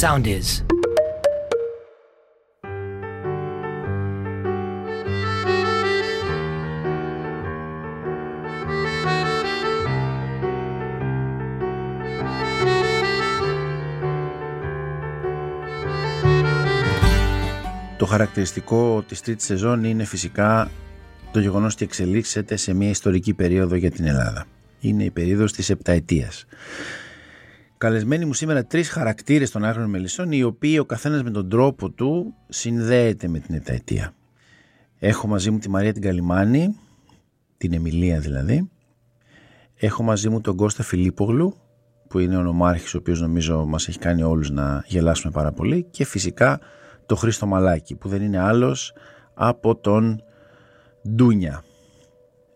Sound is. Το χαρακτηριστικό της τρίτης σεζόν είναι φυσικά το γεγονός ότι εξελίξεται σε μια ιστορική περίοδο για την Ελλάδα. Είναι η περίοδος της επταετίας. Καλεσμένοι μου σήμερα τρεις χαρακτήρες των άγριων μελισσών οι οποίοι ο καθένας με τον τρόπο του συνδέεται με την επταετία. Έχω μαζί μου τη Μαρία την Καλιμάνη, την Εμιλία δηλαδή. Έχω μαζί μου τον Κώστα Φιλίπογλου που είναι ο νομάρχης ο οποίος νομίζω μας έχει κάνει όλους να γελάσουμε πάρα πολύ και φυσικά το Χρήστο Μαλάκη που δεν είναι άλλος από τον Ντούνια.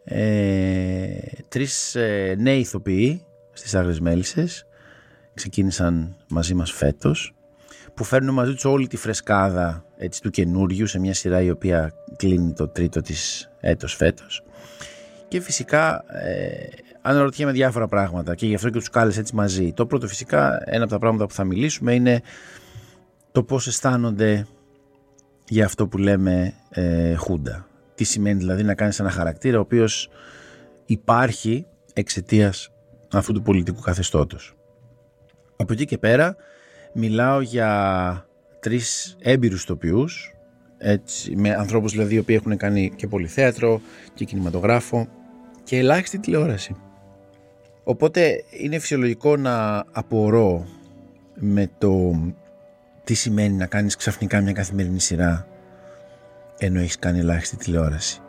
Ε, τρεις ε, νέοι ηθοποιοί στις Άγρες Μέλισσες ξεκίνησαν μαζί μας φέτος που φέρνουν μαζί τους όλη τη φρεσκάδα έτσι, του καινούριου σε μια σειρά η οποία κλείνει το τρίτο της έτος φέτος και φυσικά ε, αναρωτιέμαι διάφορα πράγματα και γι' αυτό και τους κάλεσα έτσι μαζί. Το πρώτο φυσικά ένα από τα πράγματα που θα μιλήσουμε είναι το πώς αισθάνονται για αυτό που λέμε ε, χούντα. Τι σημαίνει δηλαδή να κάνεις ένα χαρακτήρα ο οποίος υπάρχει εξαιτίας αυτού του πολιτικού καθεστώτος. Από εκεί και πέρα μιλάω για τρεις έμπειρους τοπιούς, έτσι, με ανθρώπους δηλαδή οι οποίοι έχουν κάνει και πολυθέατρο και κινηματογράφο και ελάχιστη τηλεόραση. Οπότε είναι φυσιολογικό να απορώ με το τι σημαίνει να κάνεις ξαφνικά μια καθημερινή σειρά ενώ έχεις κάνει ελάχιστη τηλεόραση.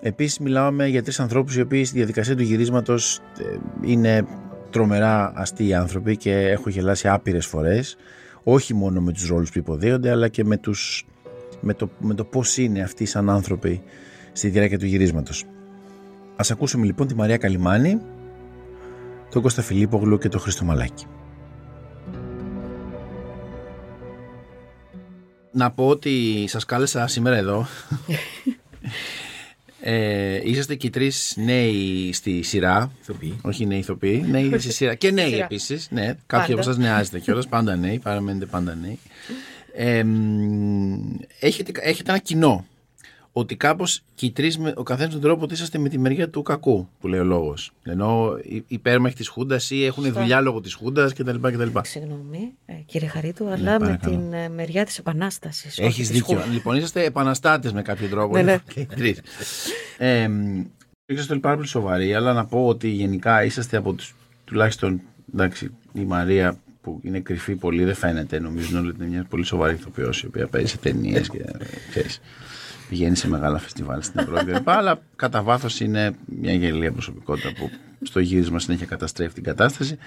Επίσης μιλάμε για τρεις ανθρώπους οι οποίοι στη διαδικασία του γυρίσματος ε, είναι τρομερά αστείοι άνθρωποι και έχω γελάσει άπειρες φορές όχι μόνο με τους ρόλους που υποδέονται αλλά και με, τους, με, το, με το πώς είναι αυτοί σαν άνθρωποι στη διάρκεια του γυρίσματος. Ας ακούσουμε λοιπόν τη Μαρία Καλιμάνη, τον Κώστα Φιλίπογλου και τον Χρήστο Μαλάκη. Να πω ότι σας κάλεσα σήμερα εδώ. ε, είσαστε και οι τρεις νέοι στη σειρά. Ηθοποιοί. Όχι νέοι ηθοποιοί. Νέοι στη σειρά. Και νέοι Σειρά. επίσης. Ναι, κάποιοι από Πάντα. εσά νεάζετε κιόλας. Πάντα νέοι. Παραμένετε πάντα νέοι. Ε, μ, έχετε, έχετε ένα κοινό. Ότι κάπως και οι τρει, ο καθένας τον τρόπο ότι είσαστε με τη μεριά του κακού, που λέει ο λόγος. Ενώ οι υπέρμαχοι της Χούντας ή έχουν Σωστά. δουλειά λόγω της Χούντας κτλ. Συγγνώμη, ε, κύριε Χαρίτου, αλλά Ναι, με παρακαλώ. την ε, μεριά της Επανάστασης. Έχεις όχι της δίκιο. Χούντας. Λοιπόν, είσαστε επαναστάτες με κάποιο τρόπο. Ναι, ναι. Και οι τρεις. Ε, μ, είσαστε όλοι πάρα πολύ σοβαροί, αλλά να πω ότι γενικά είσαστε από τους τουλάχιστον εντάξει, η Μαρία που είναι κρυφή πολύ, δεν φαίνεται. Νομίζουν όλοι ότι είναι μια πολύ σοβαρή ηθοποιός η οποία παίζει σε ταινίες και ε, ξέρεις, πηγαίνει σε μεγάλα φεστιβάλ στην Ευρώπη κλπ. Αλλά κατά βάθος είναι μια γελία προσωπικότητα που στο γύρισμα συνέχεια καταστρέφει την κατάσταση.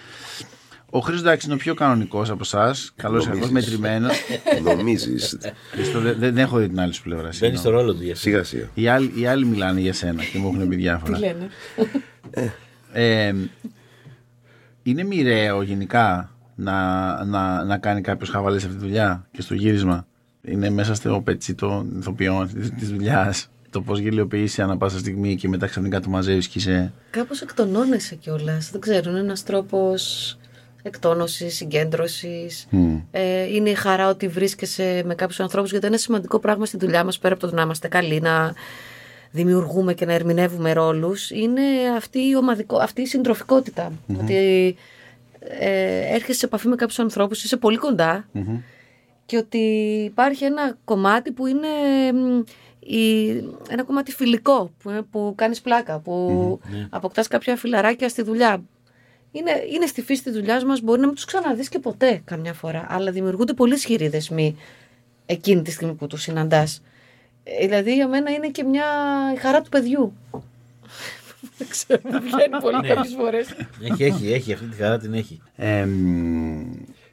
Ο Χρήστος εντάξει είναι ο πιο κανονικός από εσάς. Καλός ή κακό, Νομίζεις. μετρημένος. Νομίζεις. Χρήστο, δεν, δεν έχω δει την άλλη σου πλευρά. Μπαίνεις συγγνώμη. στο ρόλο του για αυτό. Σιγά σιγά. Οι άλλοι, οι άλλοι μιλάνε για σένα και μου έχουν πει διάφορα. Τι λένε; Ε, είναι μοιραίο γενικά να, να, να κάνει κάποιος χαβαλές αυτή τη δουλειά και στο γύρισμα; Είναι μέσα στο πετσί των ηθοποιών της δουλειάς. Το πώς γελιοποιήσει ανά πάσα στιγμή και μετά ξαφνικά το μαζεύεις και είσαι. Κάπως εκτονώνεσαι κιόλας. Δεν ξέρω, είναι ένας τρόπος εκτόνωσης, συγκέντρωσης. Μμ. Ε, είναι η χαρά ότι βρίσκεσαι με κάποιους ανθρώπους γιατί είναι σημαντικό πράγμα στη δουλειά μας πέρα από το να είμαστε καλοί, να δημιουργούμε και να ερμηνεύουμε ρόλους. Είναι αυτή η, ομαδικό, αυτή η συντροφικότητα. Ότι ε, έρχεσαι σε επαφή με κάποιους ανθρώπους, είσαι πολύ κοντά και ότι υπάρχει ένα κομμάτι που είναι μ, η, ένα κομμάτι φιλικό που, είναι- που κάνεις πλάκα, που αποκτάς κάποια φιλαράκια στη δουλειά. Είναι, είναι στη φύση της δουλειάς μας, μπορεί να μην τους ξαναδείς και ποτέ καμιά φορά, αλλά δημιουργούνται πολύ ισχυροί δεσμοί εκείνη τη στιγμή που τους συναντάς. Ε, δηλαδή για μένα είναι και μια η χαρά του παιδιού. Δεν ξέρω, μου βγαίνει πολύ κάποιες φορές. Έχει, έχει, έχει. Αυτή τη χαρά την έχει.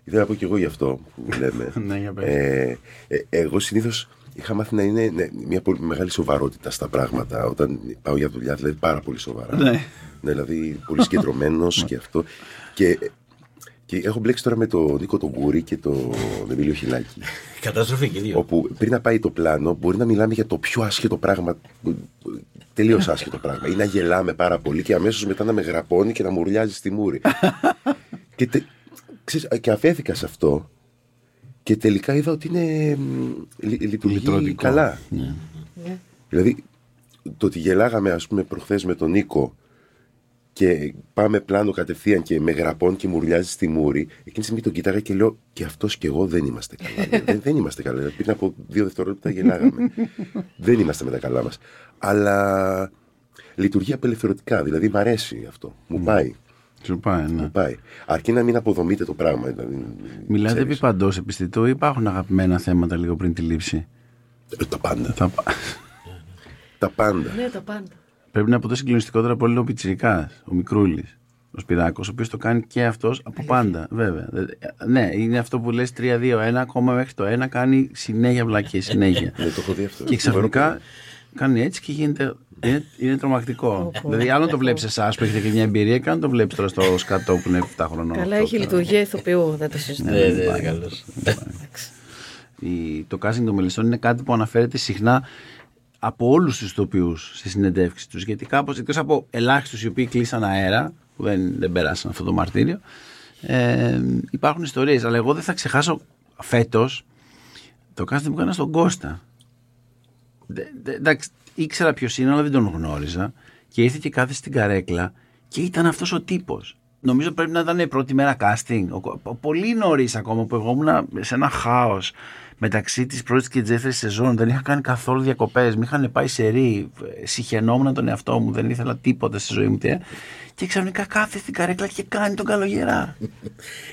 Ε, μ, Ήθελα να πω και εγώ γι' αυτό που λέμε. Ναι, για πες. ε, ε, εγώ συνήθως είχα μάθει να είναι ναι, μια πολύ μεγάλη σοβαρότητα στα πράγματα. Όταν πάω για δουλειά, δηλαδή πάρα πολύ σοβαρά. Ναι. δηλαδή πολύ συγκεντρωμένος και αυτό. Και, και έχω μπλέξει τώρα με τον Νίκο τον Γκούρη και τον Εμίλιο Χιλάκη. Καταστροφή και δύο. όπου πριν να πάει το πλάνο, μπορεί να μιλάμε για το πιο άσχετο πράγμα. Τελείως άσχετο πράγμα. Ή να γελάμε πάρα πολύ και αμέσως μετά να με γραπώνει και να μου ουρλιάζει στη μούρη. και τε- ξέρεις, και αφέθηκα σε αυτό και τελικά είδα ότι είναι μ, λει- λειτουργεί Λυτρωτικό. καλά. Ναι. Ναι. Δηλαδή, το ότι γελάγαμε, ας πούμε, προχθές με τον Νίκο και πάμε πλάνο κατευθείαν και με γραπών και μουρλιάζει στη μούρη, εκείνη τη στιγμή τον κοιτάγα και λέω και αυτός και εγώ δεν είμαστε καλά. δεν, δεν είμαστε καλά. Δηλαδή, Πριν από δύο δευτερόλεπτα γελάγαμε. δεν είμαστε με τα καλά μας. Αλλά λειτουργεί απελευθερωτικά. Δηλαδή, μ' αρέσει αυτό. Μου πάει. Σου πάει, ναι. Μου πάει. Αρκεί να μην αποδομείτε το πράγμα. Δηλαδή, Μιλάτε ξέρεις. επί παντός επιστητού ή υπάρχουν αγαπημένα θέματα λίγο πριν τη λήψη; Ε, Τα πάντα. Θα... Τα πάντα. Ναι, τα πάντα. Πρέπει να πω το συγκλονιστικότερο από όλο ο Πιτσυρικά, ο Μικρούλης, ο Σπυράκος, ο οποίος το κάνει και αυτός από πάντα, βέβαια. Ε, Ναι, είναι αυτό που λες 3-2-1, ακόμα μέχρι το 1 κάνει συνέχεια βλακίες, συνέχεια. Ναι, το έχω δει αυτό. και ξαφνικά κάνει έτσι και γίνεται. Είναι, είναι τρομακτικό. δηλαδή, άλλο το βλέπεις εσάς που έχετε και μια εμπειρία, και αν το βλέπεις τώρα στο σκατό που είναι 7 χρονών. Καλά, 8 έχει λειτουργία ηθοποιού, δεν το συζητάω. Ναι, ναι, ναι, καλώς. Η, το casting των μελισσών είναι κάτι που αναφέρεται συχνά από όλους τους ηθοποιούς στη συνεντεύξη τους. Γιατί κάπως εκτός από ελάχιστους οι οποίοι κλείσαν αέρα, που δεν, δεν πέρασαν αυτό το μαρτύριο, ε, υπάρχουν ιστορίες. Αλλά εγώ δεν θα ξεχάσω φέτος το casting που έκανα στον Κώστα. Δε- δε- εντάξει, ήξερα ποιος είναι, αλλά δεν τον γνώριζα. Και ήρθε και κάθε στην καρέκλα και ήταν αυτός ο τύπος. Νομίζω πρέπει να ήταν η πρώτη μέρα casting. Ο Κο- πο- πολύ νωρίς ακόμα που εγώ ήμουν σε ένα χάος μεταξύ της πρώτης και της δεύτερης σεζόν. Δεν είχα κάνει καθόλου διακοπές. Με είχαν πάει σε ρί. ε, Συχαινόμουν τον εαυτό μου. Δεν ήθελα τίποτα στη ζωή μου. τι. Και ξαφνικά κάθε στην καρέκλα και κάνει τον καλογερά.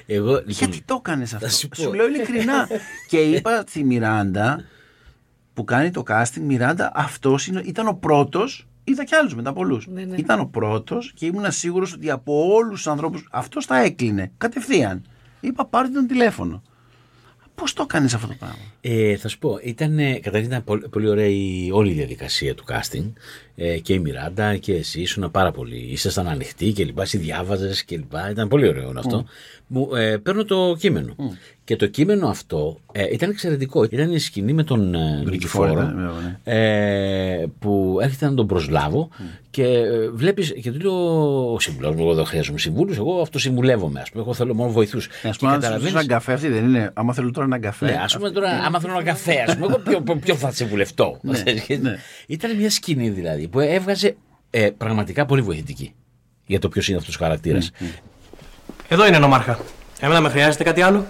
Εγώ, λοιπόν, Γιατί το έκανες αυτό; σου Σου, πω. λέω ειλικρινά. και είπα στη Μιράντα που κάνει το casting, Μιράντα, αυτός ήταν ο πρώτος. Είδα κι άλλους μετά πολλούς. Ναι, ναι. Ήταν ο πρώτος και ήμουν σίγουρος ότι από όλους τους ανθρώπους αυτός τα έκλεινε κατευθείαν. Είπα πάρτε τον τηλέφωνο. Πώς το έκανες αυτό το πράγμα; Ε, θα σου πω, ήταν, ε, καταρχήν ήταν πολύ, πολύ ωραία η, όλη η διαδικασία του casting ε, και η Μιράντα και εσύ ήσουν πάρα πολύ, ήσασταν ανοιχτοί και λοιπά, εσύ διάβαζες και λοιπά, ήταν πολύ ωραίο όλο αυτό. Μου, ε, παίρνω το κείμενο και το κείμενο αυτό ε, ήταν εξαιρετικό, ήταν η σκηνή με τον ε, Νικηφόρο, Νικηφόρο βέβαια, ναι. ε, που έρχεται να τον προσλάβω και ε, βλέπεις και του λέω ο συμβουλός μου, εγώ δεν χρειάζομαι συμβούλους, εγώ αυτοσυμβουλεύομαι ας πούμε, εγώ θέλω μόνο βοηθούς. Α Και πούμε, αν σου καταλαβαίνεις- έναν καφέ, αυτή δεν είναι. Άμα θέλω τώρα έναν καφέ. ναι, ας πούμε τώρα, άμα θέλω ένα καφέ, ας πούμε, εγώ ποιο, ποιο θα συμβουλευτώ. Ναι, ναι. Ήταν μια σκηνή δηλαδή που έβγαζε ε, πραγματικά πολύ βοηθητική για το ποιος είναι αυτός ο χαρακτήρας. Εδώ είναι νομάρχα. Εμένα με χρειάζεται κάτι άλλο;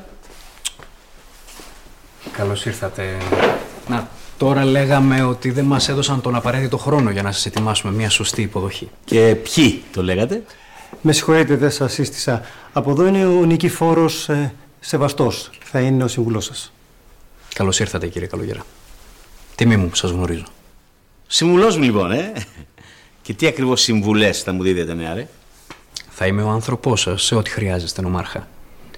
Καλώς ήρθατε. Να, τώρα λέγαμε ότι δεν μας έδωσαν τον απαραίτητο χρόνο για να σας ετοιμάσουμε μια σωστή υποδοχή. Και ποιοι το λέγατε; Με συγχωρείτε, δεν σας σύστησα. Από εδώ είναι ο Νικηφόρος ε, Σεβαστός. Θα είναι ο σύμβουλός σας. Καλώς ήρθατε κύριε Καλογερά. Τιμή μου που σας γνωρίζω. Συμβουλό μου λοιπόν, ε. Και τι ακριβώς συμβουλές θα μου δίδετε, νεαρέ; Θα είμαι ο άνθρωπός σας σε ό,τι χρειάζεστε νομάρχα.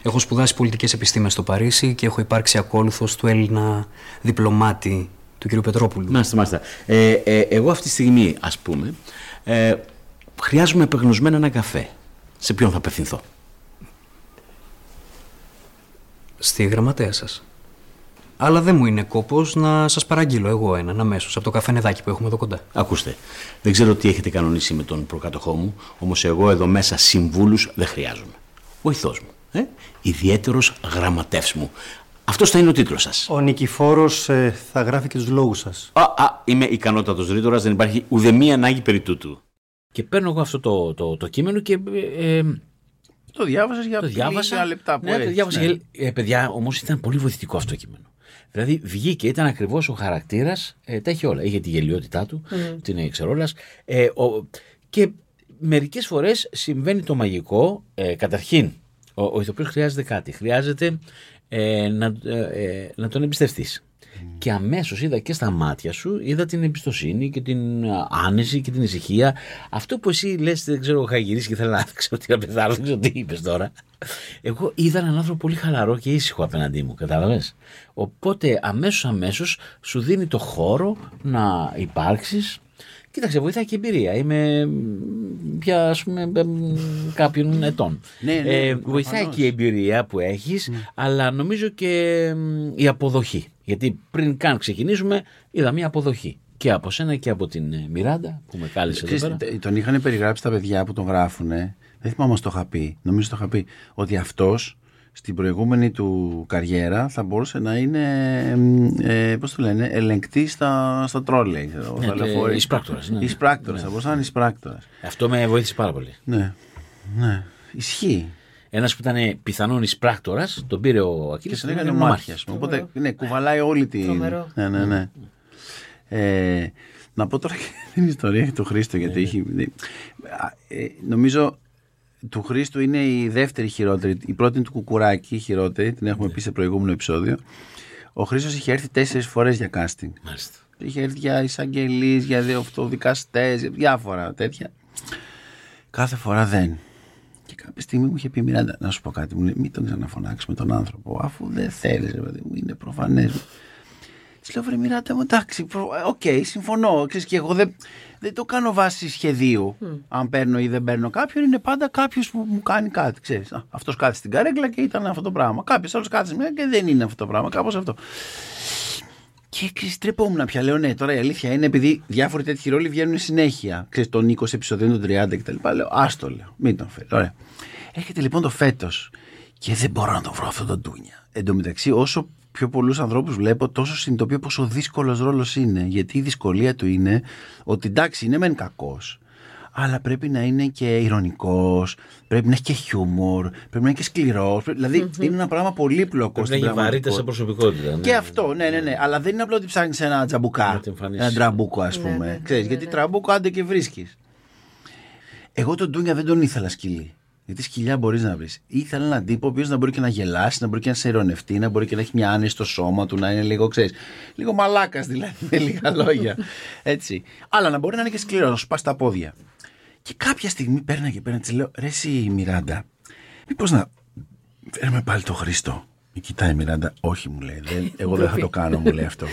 Έχω σπουδάσει πολιτικές επιστήμες στο Παρίσι και έχω υπάρξει ακόλουθος του Έλληνα διπλωμάτη του κ. Πετρόπουλου. Μάλιστα, μάλιστα. Ε, ε, εγώ αυτή τη στιγμή, ας πούμε, ε, χρειάζομαι επεγνωσμένα ένα καφέ. Σε ποιον θα απευθυνθώ; Στη γραμματέα σας. Αλλά δεν μου είναι κόπος να σας παραγγείλω εγώ έναν αμέσως από το καφενεδάκι που έχουμε εδώ κοντά. Ακούστε, δεν ξέρω τι έχετε κανονίσει με τον προκατοχό μου, όμως εγώ εδώ μέσα συμβούλους δεν χρειάζομαι. Βοηθός μου. Ε; Ιδιαίτερος γραμματεύς μου. Αυτός θα είναι ο τίτλος σας. Ο Νικηφόρος ε, θα γράφει και τους λόγους σας. Α, α, είμαι ικανότατος ρήτορας, δεν υπάρχει ουδέμια ανάγκη περί τούτου. Και παίρνω εγώ αυτό το, το, το κείμενο και ε, ε, Το διάβασες για το διάβασα. λίγα λεπτά που ναι, το έχεις, διάβασα. ναι. και, Ε, παιδιά, όμως ήταν πολύ βοηθητικό αυτό το κείμενο. Δηλαδή βγήκε, ήταν ακριβώς ο χαρακτήρας, ε, τα έχει όλα. Είχε τη γελιότητά του, την εξερόλα. Ε, ο- και μερικές φορές συμβαίνει το μαγικό. Ε, καταρχήν, ο, ο ηθοποιός χρειάζεται κάτι. Χρειάζεται ε, να, ε, ε, να τον εμπιστευτείς. Και αμέσως είδα και στα μάτια σου, είδα την εμπιστοσύνη και την α, άνεση και την ησυχία. Αυτό που εσύ λες, δεν ξέρω, είχα γυρίσει και θέλω να ξέρω τι να πεθάνω, δεν ξέρω τι είπες τώρα. Εγώ είδα έναν άνθρωπο πολύ χαλαρό και ήσυχο απέναντί μου, κατάλαβες; Οπότε αμέσως αμέσως σου δίνει το χώρο να υπάρξεις. Κοίταξε, βοηθάει και η εμπειρία. Είμαι μ, πια ας πούμε μ, κάποιων ετών. Ναι, ναι, Ε, προφανώς. βοηθάει και η εμπειρία που έχεις, αλλά νομίζω και μ, η αποδοχή. Γιατί πριν καν ξεκινήσουμε, είδα μια αποδοχή. Και από σένα και από την ε, Μιράντα που με κάλεσε εδώ Ξέρεις, πέρα. τε- τον είχαν περιγράψει τα παιδιά που τον γράφουν. Δεν θυμάμαι αν το είχα πει. Νομίζω το είχα πει. Ότι αυτός στην προηγούμενη του καριέρα θα μπορούσε να είναι, ε, πώς το λένε, ελεγκτή στα, στα τρόλεϊ. Ναι, και εισπράκτορας, ναι. Εισπράκτορας, θα μπορούσε να είναι εισπράκτορας. Αυτό με βοήθησε πάρα πολύ. Ναι, ναι, ισχύει. Ένας που ήταν πιθανόν εισπράκτορα, τον πήρε ο Και Ακύλη στον έκανε μάχη, ας πούμε. Οπότε, ναι, κουβαλάει όλη τη... Τρομερό. Ναι, ναι, ναι. Ε, να πω τώρα και την ιστορία του Χρήστο, γιατί έχει... Α, ε, νομίζω του Χρήστου είναι η δεύτερη χειρότερη. Η πρώτη είναι του Κουκουράκη, η χειρότερη, την έχουμε πει σε προηγούμενο επεισόδιο. Ο Χρήστος είχε έρθει τέσσερις φορές για casting. Μάλιστα. Είχε έρθει για εισαγγελείς, για δικαστές, για διάφορα τέτοια. Κάθε φορά δεν. Και κάποια στιγμή μου είχε πει Μιράντα, να σου πω κάτι, μου λέει, μην τον ξαναφωνάξουμε τον άνθρωπο, αφού δεν θέλεις, ρε παιδί μου, είναι προφανές. Της λέω, βρε Μιράντα μου, εντάξει, προ- ε, οκ, συμφωνώ. Ξέρεις, και εγώ δεν, δεν το κάνω βάση σχεδίου. Αν παίρνω ή δεν παίρνω κάποιον, είναι πάντα κάποιος που μου κάνει κάτι. Ξέρεις. Α, αυτός κάθεται στην καρέκλα και ήταν αυτό το πράγμα. Κάποιος άλλος κάθεται στην καρέκλα και δεν είναι αυτό το πράγμα. Κάπως αυτό. Και ξέρεις, τρεπόμουν πια. Λέω ναι, τώρα η αλήθεια είναι επειδή διάφοροι τέτοιοι ρόλοι βγαίνουν συνέχεια. Ξέρεις, των 20 επεισοδίων, των 30 κτλ. Λέω, άστο λέω, μην τον φέρει. Ωραία. Έρχεται λοιπόν το φέτος και δεν μπορώ να τον βρω αυτό το ντούνια. Εν τω μεταξύ, όσο πιο πολλούς ανθρώπους βλέπω, τόσο συνειδητοποιώ πόσο δύσκολος ρόλος είναι. Γιατί η δυσκολία του είναι ότι εντάξει, είναι μεν κακός, αλλά πρέπει να είναι και ειρωνικός, πρέπει να έχει και χιούμορ, πρέπει να είναι και σκληρός. Δηλαδή είναι ένα πράγμα πολύπλοκο Πρέπει να στην έχει βαρύτητα σε πραγματικότητα. προσωπικότητα. ναι. Και αυτό, ναι, ναι, ναι. Αλλά δεν είναι απλό ότι ψάχνεις ένα τζαμπουκά. Να την εμφανίσεις. Ένα τραμπούκο, ας Ναι, πούμε. ναι, Ξέρεις, ναι, γιατί ναι. τραμπούκο άντε και βρίσκεις. Εγώ τον Ντούνια δεν τον ήθελα σκυλί. Γιατί σκυλιά μπορείς να βρεις. Ήθελα έναν τύπο ο οποίος να μπορεί και να γελάσει, να μπορεί και να σε ειρωνευτεί, να μπορεί και να έχει μια άνεση στο σώμα του, να είναι λίγο, ξέρεις, λίγο μαλάκας δηλαδή, με λίγα λόγια. Έτσι. Αλλά να μπορεί να είναι και σκληρός, να σου πας τα πόδια. Και κάποια στιγμή παίρνα και παίρνα, της λέω, ρε εσύ η Μιράντα, μήπως να φέρουμε πάλι το Χρήστο. Με κοιτάει η Μιράντα, όχι μου λέει, δεν, εγώ δεν θα το κάνω, μου λέει αυτό.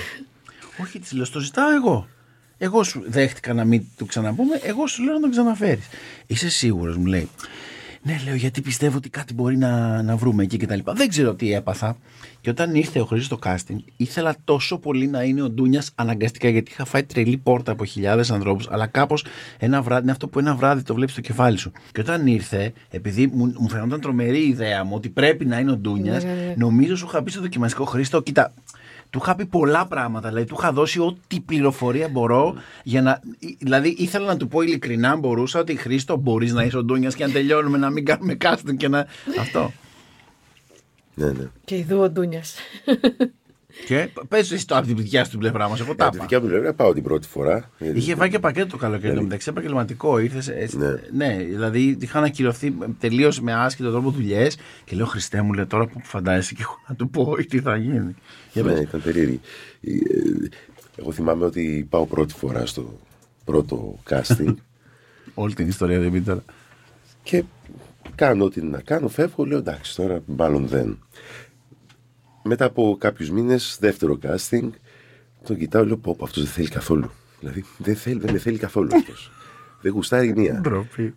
όχι, της λέω, στο ζητάω εγώ. Εγώ σου δέχτηκα να μην του ξαναπούμε, εγώ σου λέω να τον ξαναφέρεις. Είσαι σίγουρος, μου λέει. Ναι, λέω, γιατί πιστεύω ότι κάτι μπορεί να, να βρούμε εκεί κτλ. Δεν ξέρω τι έπαθα. Και όταν ήρθε ο Χρήστος στο casting, ήθελα τόσο πολύ να είναι ο Ντούνιας αναγκαστικά, γιατί είχα φάει τρελή πόρτα από χιλιάδες ανθρώπους. Αλλά κάπως ένα βράδυ, είναι αυτό που ένα βράδυ το βλέπεις στο κεφάλι σου. Και όταν ήρθε, επειδή μου, μου φαινόταν τρομερή η ιδέα μου ότι πρέπει να είναι ο Ντούνιας, Ναι, ναι, ναι. νομίζω σου είχα πει στο δοκιμαστικό Χρήστο, κοίτα, του είχα πει πολλά πράγματα. Δηλαδή, του είχα δώσει ό,τι πληροφορία μπορώ για να. Δηλαδή, ήθελα να του πω ειλικρινά, αν μπορούσα, ότι Χρήστο, μπορείς να είσαι ο Ντούνια και να τελειώνουμε να μην κάνουμε casting και να. Αυτό. Ναι, ναι. Και ειδού ο Ντούνια. Και πες εσύ το από την δικιά σου την πλευρά μας. Εγώ τα Από τη είπα. δικιά μου πλευρά πάω την πρώτη φορά. Είχε φάει και πακέτο το καλοκαίρι. Ναι. μεταξύ επαγγελματικό. Ήρθες. Έτσι, ναι. Ναι. ναι, δηλαδή είχαν ακυρωθεί τελείω με άσχετο τρόπο δουλειές. Και λέω Χριστέ μου, λέει τώρα που φαντάζεσαι και εγώ να του πω τι θα γίνει. Για Ναι, πες. ήταν περίεργη. Ε, Εγώ θυμάμαι ότι πάω πρώτη φορά στο πρώτο casting Όλη την ιστορία δεν πει τώρα. και κάνω ό,τι να κάνω, φεύγω, λέω εντάξει τώρα μάλλον δεν. Μετά από κάποιους μήνες, δεύτερο casting, τον κοιτάω, λέω πω πω, αυτός δεν θέλει καθόλου. Δηλαδή δεν, θέλει, δεν με θέλει καθόλου αυτός. δεν γουστάρει μία. Ντροπή.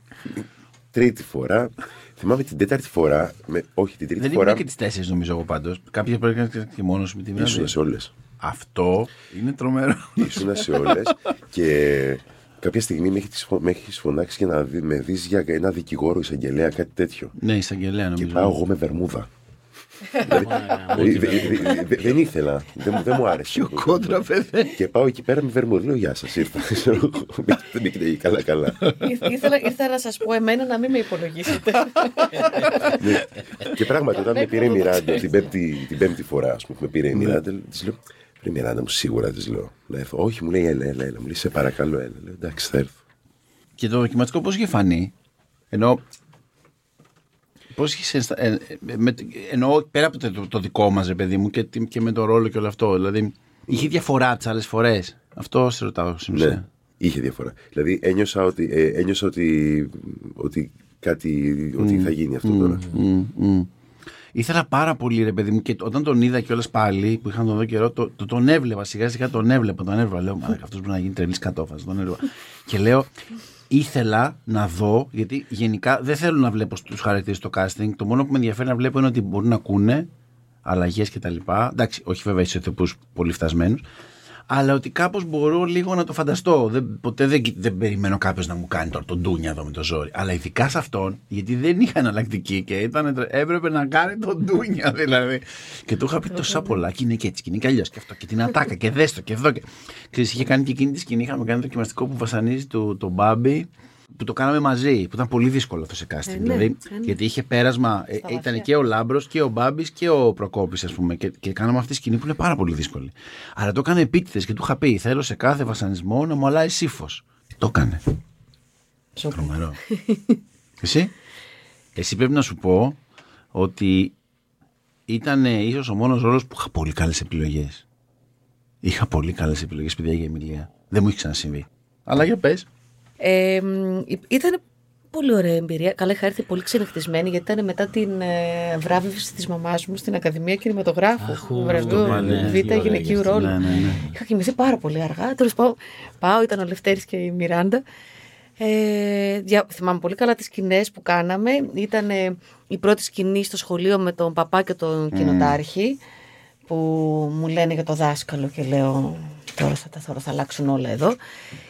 Τρίτη φορά, θυμάμαι την τέταρτη φορά, με, όχι την τρίτη Δεν φορά, ήμουν και τις τέσσερις νομίζω εγώ πάντως. Κάποιες πρέπει να είναι και μόνος με τη μία. ήσουν σε όλες. Αυτό είναι τρομερό. Ήσουν σε όλες και κάποια στιγμή με έχεις φω- με έχεις φωνάξει και να δει, με δεις για ένα δικηγόρο εισαγγελέα, κάτι τέτοιο. ναι, εισαγγελέα Και νομίζω. πάω εγώ με βερμούδα. Δεν ήθελα, δεν μου- δεν μου άρεσε. Πιο κόντρα, παιδί. Και πάω εκεί πέρα με βερμούδα. Λέω Γεια σας, ήρθα. Δεν με κοιτάει καλά, καλά. ήθελα, ήθελα να σας πω εμένα να μην με υπολογίσετε. Ναι. Και πράγματι, όταν με πήρε η Μιράντα την πέμπτη, την πέμπτη φορά, ας πούμε, που με πήρε η Μιράντα, της λέω Ρε Μιράντα μου, σίγουρα της λέω να έρθω. Όχι, μου λέει, έλα, έλα, έλα. Μου λέει, σε παρακαλώ, έλα. Λέω, εντάξει, θα έρθω. Και το δοκιματικό πώς είχε φανεί; Ενώ. Πώ είχε. ενστα- ε, ε, με- Εννοώ πέρα από το, το δικό μας, ρε παιδί μου, και, τι- και με το ρόλο και όλο αυτό. Δηλαδή, είχε διαφορά τις άλλες φορές. Αυτό σε ρωτάω στην Ναι, ουσία. είχε διαφορά. Δηλαδή ένιωσα ότι, ε, ένιωσα ότι, ότι κάτι, ότι θα γίνει αυτό τώρα. Μμ, μμ. Ήθελα πάρα πολύ, ρε παιδί μου, και όταν τον είδα κιόλας πάλι, που είχαν τον δω καιρό, το, το, τον έβλεπα σιγά σιγά, τον έβλεπα, τον έβλεπα. Λέω, Μα αυτός μπορεί να γίνει τρελής κατόφαση. Τον έβλεπα. και λέω, ήθελα να δω, γιατί γενικά δεν θέλω να βλέπω του χαρακτήρες στο casting. Το μόνο που με ενδιαφέρει να βλέπω είναι ότι μπορούν να ακούνε αλλαγές κτλ. Εντάξει, όχι βέβαια σε ηθοποιούς πολύ φτασμένους. Αλλά ότι κάπως μπορώ λίγο να το φανταστώ. Δεν, ποτέ δεν, δεν περιμένω κάποιος να μου κάνει τώρα τον ντούνια εδώ με το ζόρι. Αλλά ειδικά σε αυτόν, γιατί δεν είχα εναλλακτική και ήταν, έπρεπε να κάνει τον ντούνια δηλαδή. Και του είχα πει τόσα πολλά και είναι και έτσι και είναι και αλλιώς και αυτό και την ατάκα και δέστο και εδώ. Και... Ξέρεις, είχε κάνει και εκείνη τη σκηνή, είχαμε κάνει δοκιμαστικό που βασανίζει τον το Μπάμπι που το κάναμε μαζί, που ήταν πολύ δύσκολο αυτό σε casting. Ε, ναι, δηλαδή, ε, ναι. γιατί είχε πέρασμα, ε, Στα ήταν βαθιά. και ο Λάμπρος και ο Μπάμπης και ο Προκόπης, ας πούμε. Και, και κάναμε αυτή τη σκηνή που είναι πάρα πολύ δύσκολη. Αλλά το έκανε επίτηδες και του είχα πει: Θέλω σε κάθε βασανισμό να μου αλλάζει ύφο. Το έκανε. Τρομερό. Εσύ; Εσύ πρέπει να σου πω ότι ήταν ίσως ο μόνος ρόλος που είχα πολύ καλές επιλογές. Είχα πολύ καλές επιλογές, παιδιά, για Εμιλία. Δεν μου έχει ξανασυμβεί. Αλλά για πες. Ε, ήταν πολύ ωραία εμπειρία. Καλά, είχα έρθει πολύ ξενυχτισμένη γιατί ήταν μετά την ε, βράβευση της μαμάς μου στην Ακαδημία Κινηματογράφου. Αχ, το αυτό βραβείο πάλι, Β' τι ωραία γυναικείου γι' αυτό. ρόλου. Ναι, ναι, ναι. Είχα κοιμηθεί πάρα πολύ αργά. Τέλος πάω, πάω, ήταν ο Λευτέρης και η Μιράντα. Ε, δια, θυμάμαι πολύ καλά τις σκηνές που κάναμε. Ήταν ε, η πρώτη σκηνή στο σχολείο με τον παπά και τον κοινοτάρχη που μου λένε για το δάσκαλο και λέω τώρα θα, τα- τώρα θα αλλάξουν όλα εδώ.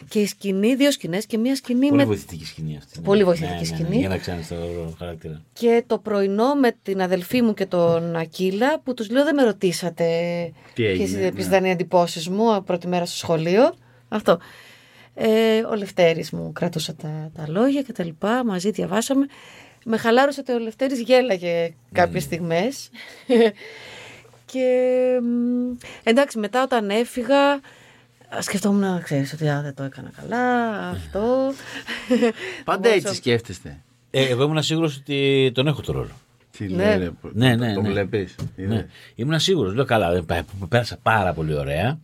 Και η σκηνή, δύο σκηνές και μία σκηνή Πολύ με βοηθητική σκηνή αυτή. ναι. Πολύ βοηθητική Ναι, ναι, ναι, σκηνή. Για να ξέρεις το χαρακτήρα. και το πρωινό με την αδελφή μου και τον Ακύλα που τους λέω δεν με ρωτήσατε Τι έγινε, ποιες, ναι. ποιες ήταν οι εντυπώσεις μου πρώτη μέρα στο σχολείο. Αυτό. Ε, ο Λευτέρης μου κρατούσε τα, τα λόγια και τα λοιπά, μαζί διαβάσαμε. Με χαλάρωσε ότι ο Λευτέρης γέλαγε κάποιες στιγμές. Και μ, εντάξει μετά όταν έφυγα σκεφτόμουν να ξέρεις ότι α, δεν το έκανα καλά αυτό. Πάντα Πόσο- έτσι σκέφτεστε. Ε, εγώ ήμουν σίγουρος ότι τον έχω το ρόλο. Τι Ναι. λέει, ρε, Ναι, ναι, Το ναι. βλέπεις. Ναι. Ήμουν σίγουρος. Λέω καλά, δεν πά- πέρασα πάρα πολύ ωραία.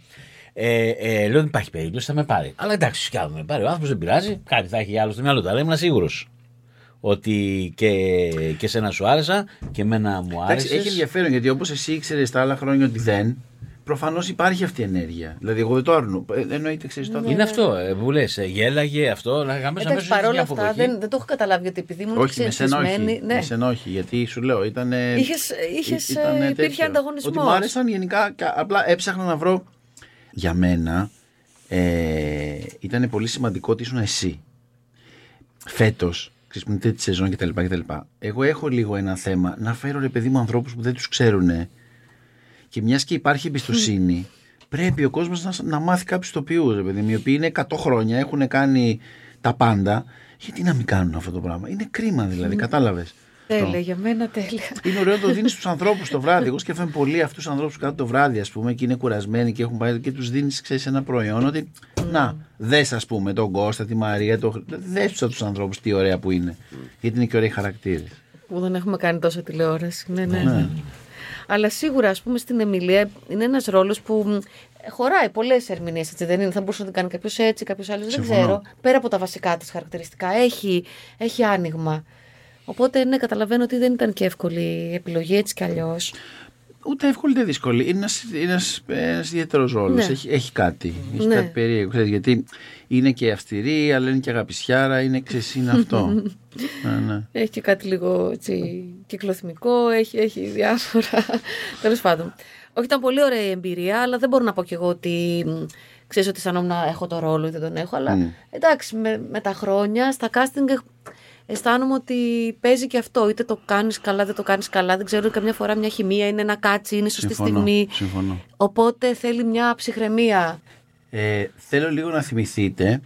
Ε, ε, λέω δεν υπάρχει περίπτωση, θα με πάρει. Αλλά εντάξει, κι άλλο με πάρει. Ο άνθρωπος δεν πειράζει, κάτι θα έχει άλλο στο μυαλό του. Αλλά ήμουν σίγουρος ότι και, και σένα σου άρεσα και εμένα μου Εντάξει, άρεσες. έχει ενδιαφέρον γιατί όπως εσύ ήξερες τα άλλα χρόνια ότι δεν, προφανώς υπάρχει αυτή η ενέργεια. Δηλαδή, εγώ δεν το άρνω. Ε, εννοείται, ξέρεις το Είναι αυτό ε, που λες, γέλαγε αυτό. Να γάμεσα Εντάξει, παρόλα αυτά δεν, δεν το έχω καταλάβει γιατί επειδή ήμουν Όχι, με σένα όχι. ξενισμένη. Ναι. Με σένα όχι, γιατί σου λέω, ήταν. Είχες- είχες, ε, υπήρχε ανταγωνισμός. Ότι μου άρεσαν γενικά, κα- απλά έψαχνα να βρω. Για μένα ε, ήταν πολύ σημαντικό ότι ήσουν εσύ. Φέτος, ξέρει που είναι τρίτη σεζόν κτλ, κτλ. Εγώ έχω λίγο ένα θέμα να φέρω ρε παιδί μου ανθρώπους που δεν τους ξέρουν. Και μιας και υπάρχει εμπιστοσύνη, πρέπει ο κόσμος να, να μάθει κάποιους τοπιούς, ρε παιδί μου, οι οποίοι είναι 100 χρόνια, έχουν κάνει τα πάντα. Γιατί να μην κάνουν αυτό το πράγμα; Είναι κρίμα δηλαδή, κατάλαβες; Τέλεια, για μένα τέλεια. Είναι ωραίο να το δίνεις στους ανθρώπους το βράδυ. Εγώ σκέφτομαι πολύ αυτούς τους ανθρώπους που κάτω το βράδυ, ας πούμε, και είναι κουρασμένοι και έχουν πάει και τους δίνεις, ξέρεις, ένα προϊόν. Ότι να, δες, ας πούμε, τον Κώστα, τη Μαρία, το... δες τους ανθρώπους τι ωραία που είναι. Γιατί είναι και ωραίοι χαρακτήρες. που δεν έχουμε κάνει τόσο τηλεόραση. Ναι, ναι. ναι. Αλλά σίγουρα, ας πούμε, στην Εμιλία είναι ένας ρόλος που μ, χωράει πολλές ερμηνείες. Έτσι δεν είναι. Θα μπορούσε να το κάνει κάποιος έτσι, κάποιος άλλος. Δεν Συμφωνώ. ξέρω. Πέρα από τα βασικά της χαρακτηριστικά, έχει, έχει άνοιγμα. Οπότε, ναι, καταλαβαίνω ότι δεν ήταν και εύκολη η επιλογή έτσι κι αλλιώς. Ούτε εύκολη ούτε δύσκολη. Είναι ένας ένας ιδιαίτερος ρόλος. Ναι. Έχει, έχει κάτι. Έχει Ναι. κάτι περίεργο. Ξέρεις, γιατί είναι και αυστηρή, αλλά είναι και αγαπησιάρα. Είναι, ξέρεις, είναι αυτό. ναι, ναι. Έχει και κάτι λίγο έτσι, κυκλοθυμικό, έχει, έχει διάφορα. Τέλος πάντων. Όχι, ήταν πολύ ωραία η εμπειρία, αλλά δεν μπορώ να πω κι εγώ ότι ξέρεις ότι αισθανόμουν να έχω το ρόλο ή δεν τον έχω. Αλλά Μμ. εντάξει, με, με τα χρόνια στα casting έχ- αισθάνομαι ότι παίζει και αυτό. Είτε το κάνεις καλά, δεν το κάνεις καλά. Δεν ξέρω, καμιά φορά μια χημεία είναι ένα κάτσι, είναι σωστή Συμφωνώ, στιγμή. συμφωνώ. Οπότε θέλει μια ψυχραιμία. Ε, θέλω λίγο να θυμηθείτε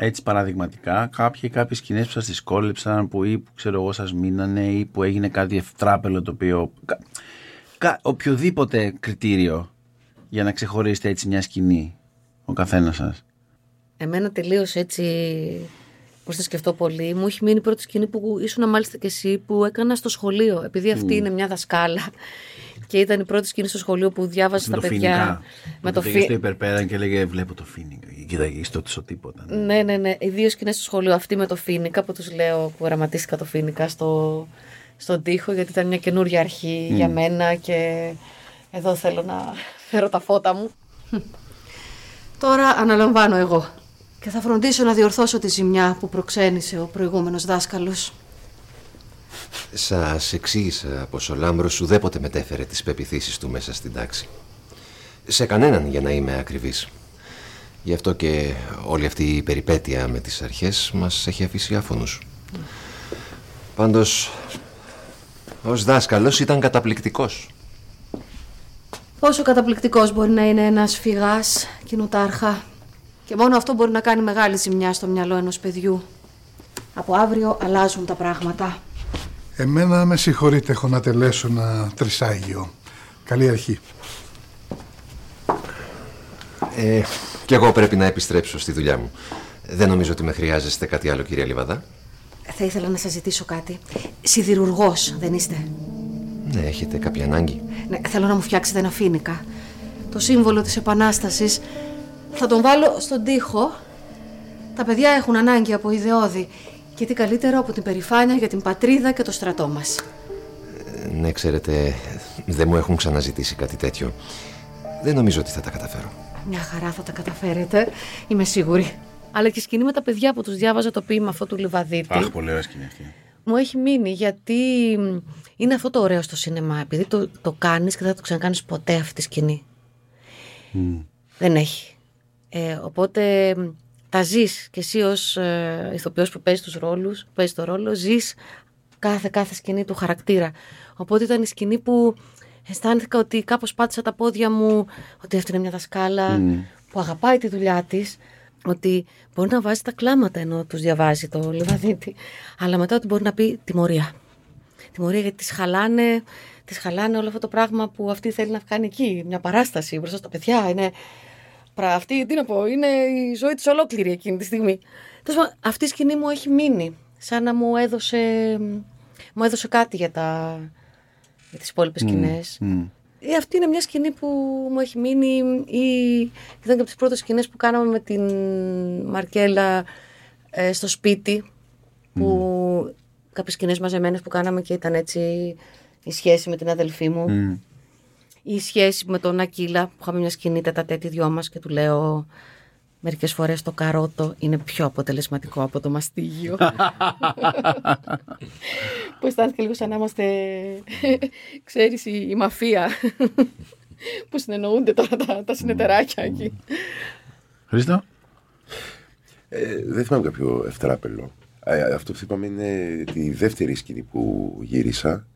έτσι παραδειγματικά κάποιοι κάποιες σκηνές που σας τις κόλλεψαν που ή που ξέρω εγώ σας μείνανε ή που έγινε κάτι ευτράπελο το οποίο κα, κα- οποιοδήποτε κριτήριο για να ξεχωρίσετε έτσι μια σκηνή ο καθένας σας Εμένα τελείως έτσι. Πώς θα σκεφτώ πολύ, μου έχει μείνει η πρώτη σκηνή που ήσουν μάλιστα και εσύ που έκανα στο σχολείο. Επειδή αυτή είναι μια δασκάλα και ήταν η πρώτη σκηνή στο σχολείο που διάβαζε με τα το παιδιά. φίνικα Με που το πήγες στο φι... υπερπέραν και έλεγε βλέπω το φίνικα κοίταγε στο, στο τίποτα ναι. Ναι, ναι, ναι. Οι δύο σκηνές στο σχολείο. Αυτή με το φίνικα που τους λέω που γραμματίστηκα το φίνικα στο, στον τοίχο γιατί ήταν μια καινούργια αρχή για μένα και εδώ θέλω να φέρω τα φώτα μου. Τώρα αναλαμβάνω εγώ και θα φροντίσω να διορθώσω τη ζημιά που προξένησε ο προηγούμενος δάσκαλος. Σας εξήγησα πως ο Λάμπρος ουδέποτε μετέφερε τις πεπιθήσεις του μέσα στην τάξη. Σε κανέναν για να είμαι ακριβής. Γι' αυτό και όλη αυτή η περιπέτεια με τις αρχές μας έχει αφήσει άφωνους. Πάντως, ως δάσκαλος ήταν καταπληκτικός. Πόσο καταπληκτικός μπορεί να είναι ένας φυγάς, κοινοτάρχα; Και μόνο αυτό μπορεί να κάνει μεγάλη ζημιά στο μυαλό ενός παιδιού. Από αύριο αλλάζουν τα πράγματα. Εμένα με συγχωρείτε, έχω να τελέσω ένα τρισάγιο. Καλή αρχή. Ε, και εγώ πρέπει να επιστρέψω στη δουλειά μου. Δεν νομίζω ότι με χρειάζεστε κάτι άλλο, κυρία Λιβαδά. Θα ήθελα να σας ζητήσω κάτι. Σιδηρουργός, δεν είστε; Ναι, έχετε κάποια ανάγκη. Ναι, θέλω να μου φτιάξετε ένα φίνικα. Το σύμβολο της Επανάστασης. Θα τον βάλω στον τοίχο. Τα παιδιά έχουν ανάγκη από ιδεώδη. Και τι καλύτερο από την περηφάνεια για την πατρίδα και το στρατό μας. Ε, ναι, ξέρετε, δεν μου έχουν ξαναζητήσει κάτι τέτοιο. Δεν νομίζω ότι θα τα καταφέρω. Μια χαρά θα τα καταφέρετε, είμαι σίγουρη. Αλλά και η σκηνή με τα παιδιά που τους διάβαζα το ποίημα αυτό του Λιβαδίτη. Αχ, πολύ ωραία σκηνή αυτή. Μου έχει μείνει γιατί είναι αυτό το ωραίο στο σινεμά. Επειδή το, το κάνεις και δεν θα το ξανακάνεις ποτέ αυτή τη σκηνή. Δεν έχει. Ε, οπότε τα ζεις και εσύ ως ε, ηθοποιός που παίζεις τους ρόλους, που παίζεις το ρόλο, ζεις κάθε, κάθε σκηνή του χαρακτήρα. Οπότε ήταν η σκηνή που αισθάνθηκα ότι κάπως πάτησα τα πόδια μου, ότι αυτή είναι μια δασκάλα που αγαπάει τη δουλειά της, ότι μπορεί να βάζει τα κλάματα ενώ τους διαβάζει το Λιβαδίτη, αλλά μετά ότι μπορεί να πει τιμωρία. Τιμωρία γιατί τις χαλάνε, τις χαλάνε όλο αυτό το πράγμα που αυτή θέλει να κάνει εκεί, μια παράσταση μπροστά στα παιδιά, είναι... πρα- Αυτή, τι να πω, είναι η ζωή της ολόκληρη εκείνη τη στιγμή. Τέλος πάντων, αυτή η σκηνή μου έχει μείνει, σαν να μου έδωσε, μου έδωσε κάτι για, τα, για τις υπόλοιπες σκηνές. Ε, αυτή είναι μια σκηνή που μου έχει μείνει ή ήταν και από τις πρώτες σκηνές που κάναμε με την Μαρκέλα ε, στο σπίτι που κάποιες σκηνές μαζεμένες που κάναμε και ήταν έτσι η σχέση με την αδελφή μου η σχέση με τον Ακύλα που είχαμε μια σκηνή τέτα τέτοι δυο μας και του λέω μερικές φορές το καρότο είναι πιο αποτελεσματικό από το μαστίγιο που αισθάνθηκε λίγο σαν να είμαστε ξέρεις η, η μαφία που συνεννοούνται τώρα τα, τα συνεταιράκια εκεί Χρήστο; Ε, δεν θυμάμαι κάποιο ευτράπελο. Ε, αυτό που είπαμε είναι τη δεύτερη σκηνή που γύρισα.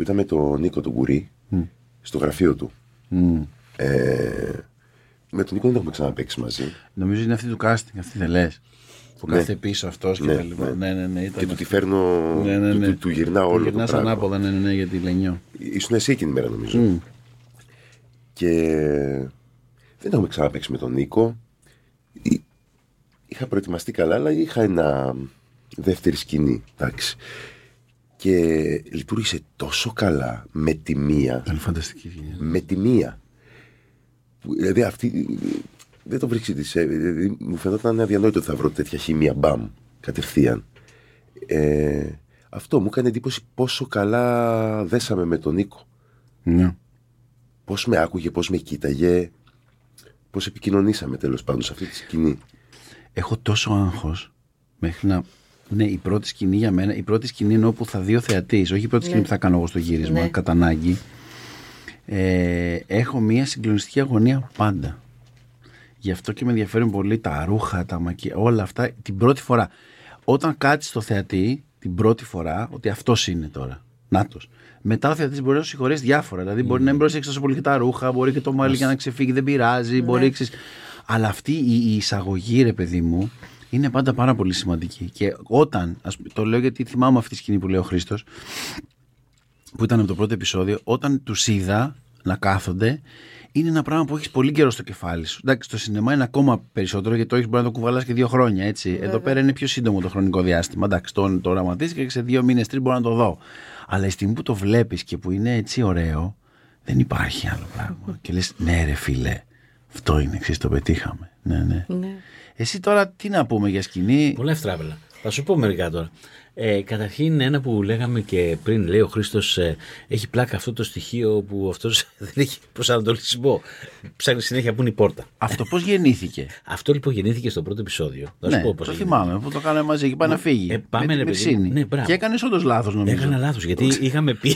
Που ήταν με τον Νίκο τον Κουρί στο γραφείο του. Ε, με τον Νίκο δεν έχουμε ξαναπέξει μαζί. Νομίζω είναι αυτή του casting, αυτή δεν λες. Που Ναι. κάθεται πίσω αυτός και Ναι, τα λοιπά. ναι. Ναι, ναι, ναι. Ήταν Και του τη αυτό. φέρνω. Ναι, ναι, ναι. Του, του, του γυρνά όλο το γυρνάς πράγμα. ανάποδα, ναι, ναι, ναι, για τη Λενιό. Ήσουν εσύ εκείνη τη μέρα νομίζω. Και δεν έχουμε ξαναπέξει με τον Νίκο. Εί- Είχα προετοιμαστεί καλά, αλλά είχα ένα δεύτερη σκηνή. Εντάξει. Και λειτουργήσε τόσο καλά με τη μία. Ήταν φανταστική σκηνή. Με τη μία. Που, Δηλαδή αυτή. Δεν το βρίσκει της. Δηλαδή, μου φαινόταν αδιανόητο ότι θα βρω τέτοια χημεία μπαμ κατευθείαν. Ε, αυτό μου έκανε εντύπωση πόσο καλά δέσαμε με τον Νίκο. Ναι. Πώς με άκουγε, πώς με κοίταγε, πώς επικοινωνήσαμε τέλος πάντων σε αυτή τη σκηνή. Έχω τόσο άγχος μέχρι να. Ναι, η πρώτη σκηνή για μένα, η πρώτη σκηνή είναι όπου θα δει ο θεατής, όχι η πρώτη σκηνή που θα κάνω εγώ στο γύρισμα, Ναι. κατά ανάγκη. Ε, έχω μία συγκλονιστική αγωνία πάντα. Γι' αυτό και με ενδιαφέρουν πολύ τα ρούχα, τα μακιά, όλα αυτά την πρώτη φορά. Όταν κάτσει στο θεατή την πρώτη φορά, ότι αυτός είναι τώρα. Νάτος. Μετά ο θεατής μπορεί να σου συγχωρέσει διάφορα. Δηλαδή, μπορεί να μην πρόσεξε τόσο πολύ και τα ρούχα, μπορεί και το μαλλί για να ξεφύγει, δεν πειράζει. Μπορεί, ξέρεις. Αλλά αυτή η, η εισαγωγή, ρε παιδί μου, είναι πάντα πάρα πολύ σημαντική. Και όταν, ας, πούμε, το λέω γιατί θυμάμαι αυτή τη σκηνή που λέει ο Χρήστος, που ήταν από το πρώτο επεισόδιο, όταν τους είδα να κάθονται, είναι ένα πράγμα που έχεις πολύ καιρό στο κεφάλι σου. Εντάξει, στο σινεμά είναι ακόμα περισσότερο γιατί το έχεις μπορεί να το κουβαλάς και δύο χρόνια. Έτσι. Εδώ πέρα είναι πιο σύντομο το χρονικό διάστημα. Εντάξει, το, το οραματίζει και σε δύο μήνες, τρεις μπορώ να το δω. Αλλά η στιγμή που το βλέπεις και που είναι έτσι ωραίο, δεν υπάρχει άλλο πράγμα. και λες, ναι, ρε φίλε, αυτό είναι, εξή το πετύχαμε. Ναι, ναι. Ναι. Εσύ τώρα τι να πούμε για σκηνή; Πολλά ευτράπελα. Θα σου πω μερικά τώρα. Ε, καταρχήν, ένα που λέγαμε και πριν, λέει ο Χρήστος, έχει πλάκα αυτό το στοιχείο που αυτός δεν έχει προσανατολισμό. Ψάχνει συνέχεια που είναι η πόρτα. Αυτό πώς γεννήθηκε; Αυτό λοιπόν γεννήθηκε στο πρώτο επεισόδιο. Θα σου ναι, πω πώς το έγινε. θυμάμαι που το κάναμε μαζί και πάει να φύγει. Ε, πάμε, με ρε τη παιδί. Μερσίνη. Ναι, μπράβο. και έκανες όντως λάθος νομίζω. Έκανα λάθος γιατί είχαμε πει.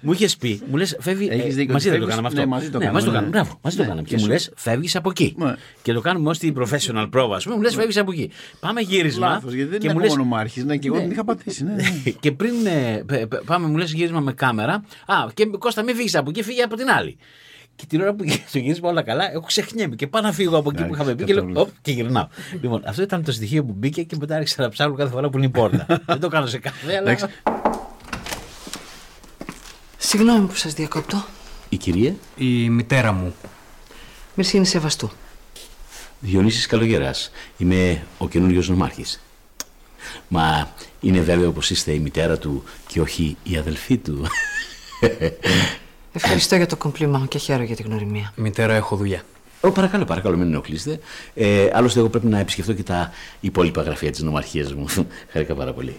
Μου είχες πει, μου λες, φεύγει. Έχεις δίκιο, μαζί δεν το φεύγεις- κάναμε αυτό. ναι, μαζί το ναι, κάναμε, μαζί το ναι. κάναμε. Μπράβο, μαζί το Ναι, κάναμε. και Και μου σου- λες, φεύγεις από εκεί. Ναι. Και το κάνουμε ως την professional πρόβα, ας πούμε, μου λες, φεύγεις από εκεί. Πάμε γύρισμα. Λάθος, γιατί δεν και είναι μου μόνο λες, μονομάρχης, ναι, και εγώ την είχα πατήσει. Ναι, ναι. και πριν ε, πε- πε- πάμε, μου λες γύρισμα με κάμερα. Α, και Κώστα, μην φύγεις από εκεί, φύγει από την άλλη. Και την ώρα που γίνεται το γύρισμα όλα καλά, εγώ ξεχνιέμαι και πάω να φύγω από εκεί που Εντάξει, είχαμε πει και λέω, κατάλαβα. «Οπ», και γυρνάω. λοιπόν, αυτό ήταν το στοιχείο που μπήκε και μετά άρχισα να ψάχνω κάθε φορά που είναι η πόρτα. δεν το κάνω σε κάθε, αλλά. Εντάξει. Συγγνώμη που σας διακόπτω. Η κυρία; Η μητέρα μου. Μερσίνη Σεβαστού. Διονύσης Καλογεράς. Είμαι ο καινούριος νομάρχης. Μα είναι βέβαιο πως είστε η μητέρα του και όχι η αδελφή του. Ευχαριστώ για το κομπλιμά και χαίρομαι για την γνωριμία. Μητέρα, έχω δουλειά. Ω, παρακαλώ, παρακαλώ, μην ενοχλήσετε. Ε, άλλωστε, εγώ πρέπει να επισκεφτώ και τα υπόλοιπα γραφεία της νομαρχίας μου. Χαρικά πάρα πολύ.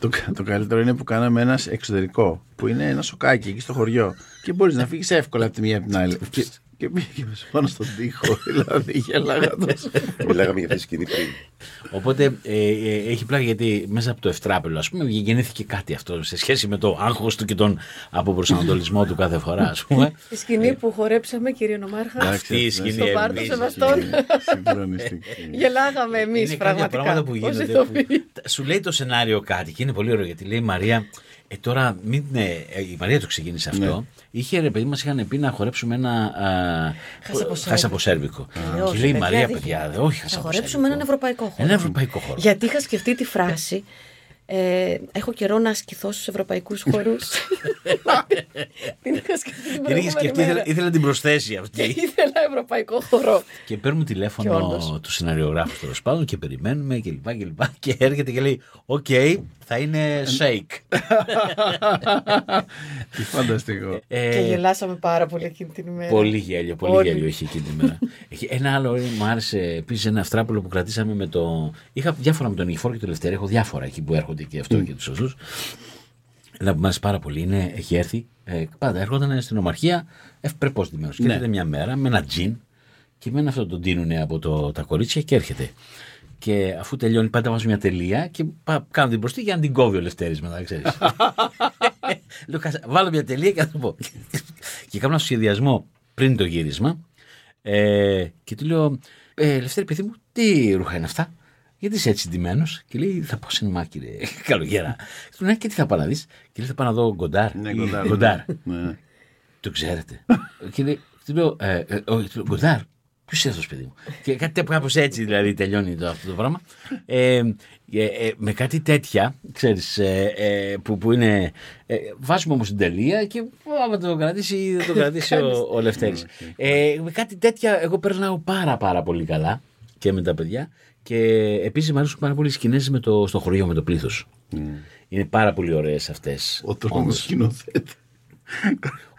Το, κα- το καλύτερο είναι που κάναμε ένα εξωτερικό, που είναι ένα σοκάκι εκεί στο χωριό. Και μπορείς να φύγεις εύκολα από τη μία από την άλλη. Και, και πήγε πάνω στον τοίχο, δηλαδή γέλαγα τόσο. Μιλάγαμε για αυτή τη σκηνή πριν. Οπότε ε, ε, έχει πλάκα γιατί μέσα από το ευτράπελο, ας πούμε, γεννήθηκε κάτι αυτό σε σχέση με το άγχος του και τον αποπροσανατολισμό του κάθε φορά, ας πούμε. Η σκηνή που χορέψαμε, κύριε Νομάρχα. Αυτή η σκηνή Στο πάρτο εμείς, Σεβαστών. Συγκλονιστική. Γελάγαμε εμείς Είναι κάτι πραγματικά. πράγματα που ως γίνονται. ηθοποιοί. που- σου λέει το σενάριο κάτι και είναι πολύ ωραίο γιατί λέει η Μαρία. Ε, τώρα μην, ναι, ε, η Μαρία το ξεκίνησε αυτό. Είχε ρε παιδί μας είχαν πει να χορέψουμε ένα. α, Χασαποσέρβικο. χασαποσέρβικο. Ε, όχι, Και λέει η παιδιά, Μαρία, δεν παιδιά, γίνεται. δε, όχι Θα χασαποσέρβικο. χορέψουμε έναν ευρωπαϊκό χώρο. Ένα ευρωπαϊκό χώρο. Γιατί είχα σκεφτεί τη φράση. Ε, έχω καιρό να ασκηθώ στους ευρωπαϊκούς χώρου. την είχα σκεφτεί την Την είχες προηγούμενη σκεφτεί, μέρα. ήθελα, ήθελα να την προσθέσει Και αυτή. ήθελα ευρωπαϊκό χώρο. Και παίρνουμε Και τηλέφωνο όντως. του σεναριογράφου τέλος πάντων και περιμένουμε και λοιπά και λοιπά. Και έρχεται και λέει: Οκ, θα είναι shake. Τι φανταστικό. Ε, Και γελάσαμε πάρα πολύ εκείνη την ημέρα. Πολύ γέλιο, πολύ Όλοι. γέλιο είχε εκείνη τη μέρα. Έχει ένα άλλο ε, μου άρεσε επίσης ένα ευτράπελο που κρατήσαμε με το. Είχα διάφορα με τον Νικηφόρο και τον Λευτέρη. Έχω διάφορα εκεί που έρχονται και αυτό και τους σωστού. Ένα που μου άρεσε πάρα πολύ είναι, έχει έρθει. Ε, πάντα έρχονταν στην ομαρχία ευπρεπώς ντυμένο. Και Ναι. έρχεται μια μέρα με ένα τζιν και με ένα αυτό τον δίνουνε από το, τα κορίτσια και έρχεται. Και αφού τελειώνει, πάντα βάζω μια τελεία και πά, κάνω την μπροστή για να την κόβει ο Λευτέρης μετά, ξέρεις. Λέω, «Κάτσε, βάλω μια τελεία και θα το πω. και κάνω ένα σχεδιασμό πριν το γύρισμα. Ε, και του λέω, ε, Λευτέρη, παιδί μου, τι ρούχα είναι αυτά; Γιατί είσαι έτσι ντυμένος; Και λέει, Θα πάω σινεμά, κύριε Καλογέρα. Του λέω, «Ναι, και τι θα πάω να δεις; Και λέει, Θα πάω να δω γκοντάρ. Ναι, Γκοντάρ. Γκοντάρ. Ναι, ναι. Το ξέρετε. και λέει, του λέω, ε, ε, όχι, του λέω, Γκοντάρ. Ποιος είναι αυτός, παιδί μου; και κάτι κάπως έτσι δηλαδή τελειώνει το, αυτό το πράγμα. Ε, ε, ε, με κάτι τέτοια, ξέρεις, ε, ε, που, που είναι. Ε, βάζουμε όμως την τελεία και άμα το κρατήσει ή δεν το κρατήσει ο, ο Λευτέρης. ε, με κάτι τέτοια, εγώ περνάω πάρα πάρα πολύ καλά και με τα παιδιά. Και επίσης μου αρέσουν πάρα πολύ οι σκηνές στο χωριό με το πλήθος. Είναι πάρα πολύ ωραίες αυτές. Ο τρόμος σκηνοθέτης.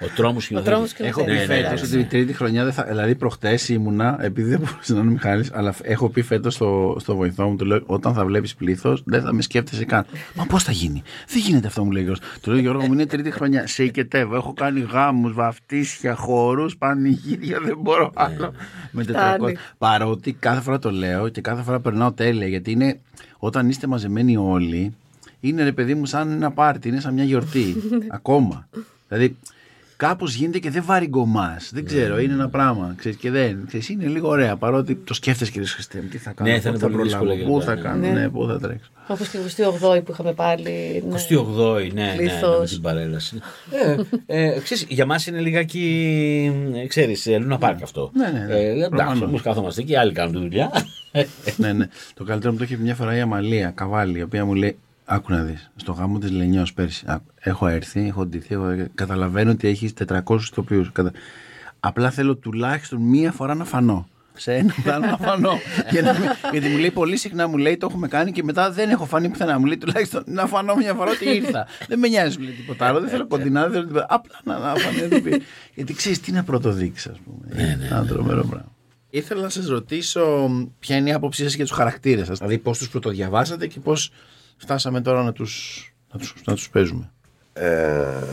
Ο τρόμος σκηνοθέτη. τρόμος σκηνοθέτη. Έχω Ναι, πει ναι, ναι, φέτος ναι, ότι ναι. η τρίτη χρονιά, δεν θα, δηλαδή προχτές ήμουνα, επειδή δεν μπορούσε να είναι ο Μιχάλης, αλλά έχω πει φέτος στο, στο βοηθό μου, του λέω, όταν θα βλέπεις πλήθος, δεν θα με σκέφτεσαι καν. Μα πώς θα γίνει; Δεν γίνεται αυτό, μου λέει ο Γιώργος. Του λέω, Γιώργο μου, είναι τρίτη χρονιά. Σε οικετεύω. Έχω κάνει γάμους, βαφτίσια, χώρους, πανηγύρια, δεν μπορώ άλλο. με 400. Φτάνει. Παρότι κάθε φορά το λέω και κάθε φορά περνάω τέλεια, γιατί είναι όταν είστε μαζεμένοι όλοι, είναι ρε παιδί μου σαν ένα πάρτι, είναι σαν μια γιορτή. ακόμα. Δηλαδή, κάπως γίνεται και δεν βαριγκομά. Δεν ξέρω, είναι ένα πράγμα. Ξέρεις, και δεν. Ξέρεις, είναι λίγο ωραία. Παρότι το σκέφτεσαι κύριε Χριστέ μου, τι θα κάνω, Ναι, θα πού είναι πολύ δύσκολο προλάβω, πού γενικά, θα ναι. κάνω, Ναι. ναι, πού θα τρέξω. Όπως και 28η που είχαμε πάλι. ναι. 28η, ναι, ναι, ναι, με Πλήθος. την παρέλαση. ε, ε, ξέρεις, για μας είναι λιγάκι, ε, ξέρεις, ε, Λούνα Πάρκ αυτό. Ναι, ναι, ναι. Ε, εντάξει, Προφανώς. όμως καθόμαστε εκεί, άλλοι κάνουν τη δουλειά. ναι, ναι. Το καλύτερο μου το είχε πει μια φορά η Αμαλία Καβάλη, η οποία μου λέει: Άκου να δεις, στο γάμο της Λενιό πέρσι. άκου, Έχω έρθει, έχω ντυθεί. Έχω... Καταλαβαίνω ότι έχεις 400 ηθοποιούς. Κατα... Απλά θέλω τουλάχιστον μία φορά να φανώ. Σε ένα πλάνο να φανώ. Για να μην- Γιατί μου λέει πολύ συχνά, μου λέει το έχουμε κάνει και μετά δεν έχω φανεί πουθενά. Μου λέει τουλάχιστον να φανώ μια φορά ότι ήρθα. δεν με νοιάζει, μου λέει τίποτα άλλο. Δεν θέλω κοντινά, δεν θέλω τίποτα. Απλά να, να φανεί ότι πει. Γιατί ξέρεις τι να πρωτοδείξεις, ας πούμε. Είναι ένα τρομερό πράγμα. Ήθελα να σας ρωτήσω ποια είναι η άποψή σας για τους χαρακτήρες σας. Δηλαδή, πώς τους πρωτοδιαβάσατε και πώς φτάσαμε τώρα να τους να τους, να τους παίζουμε. Ε,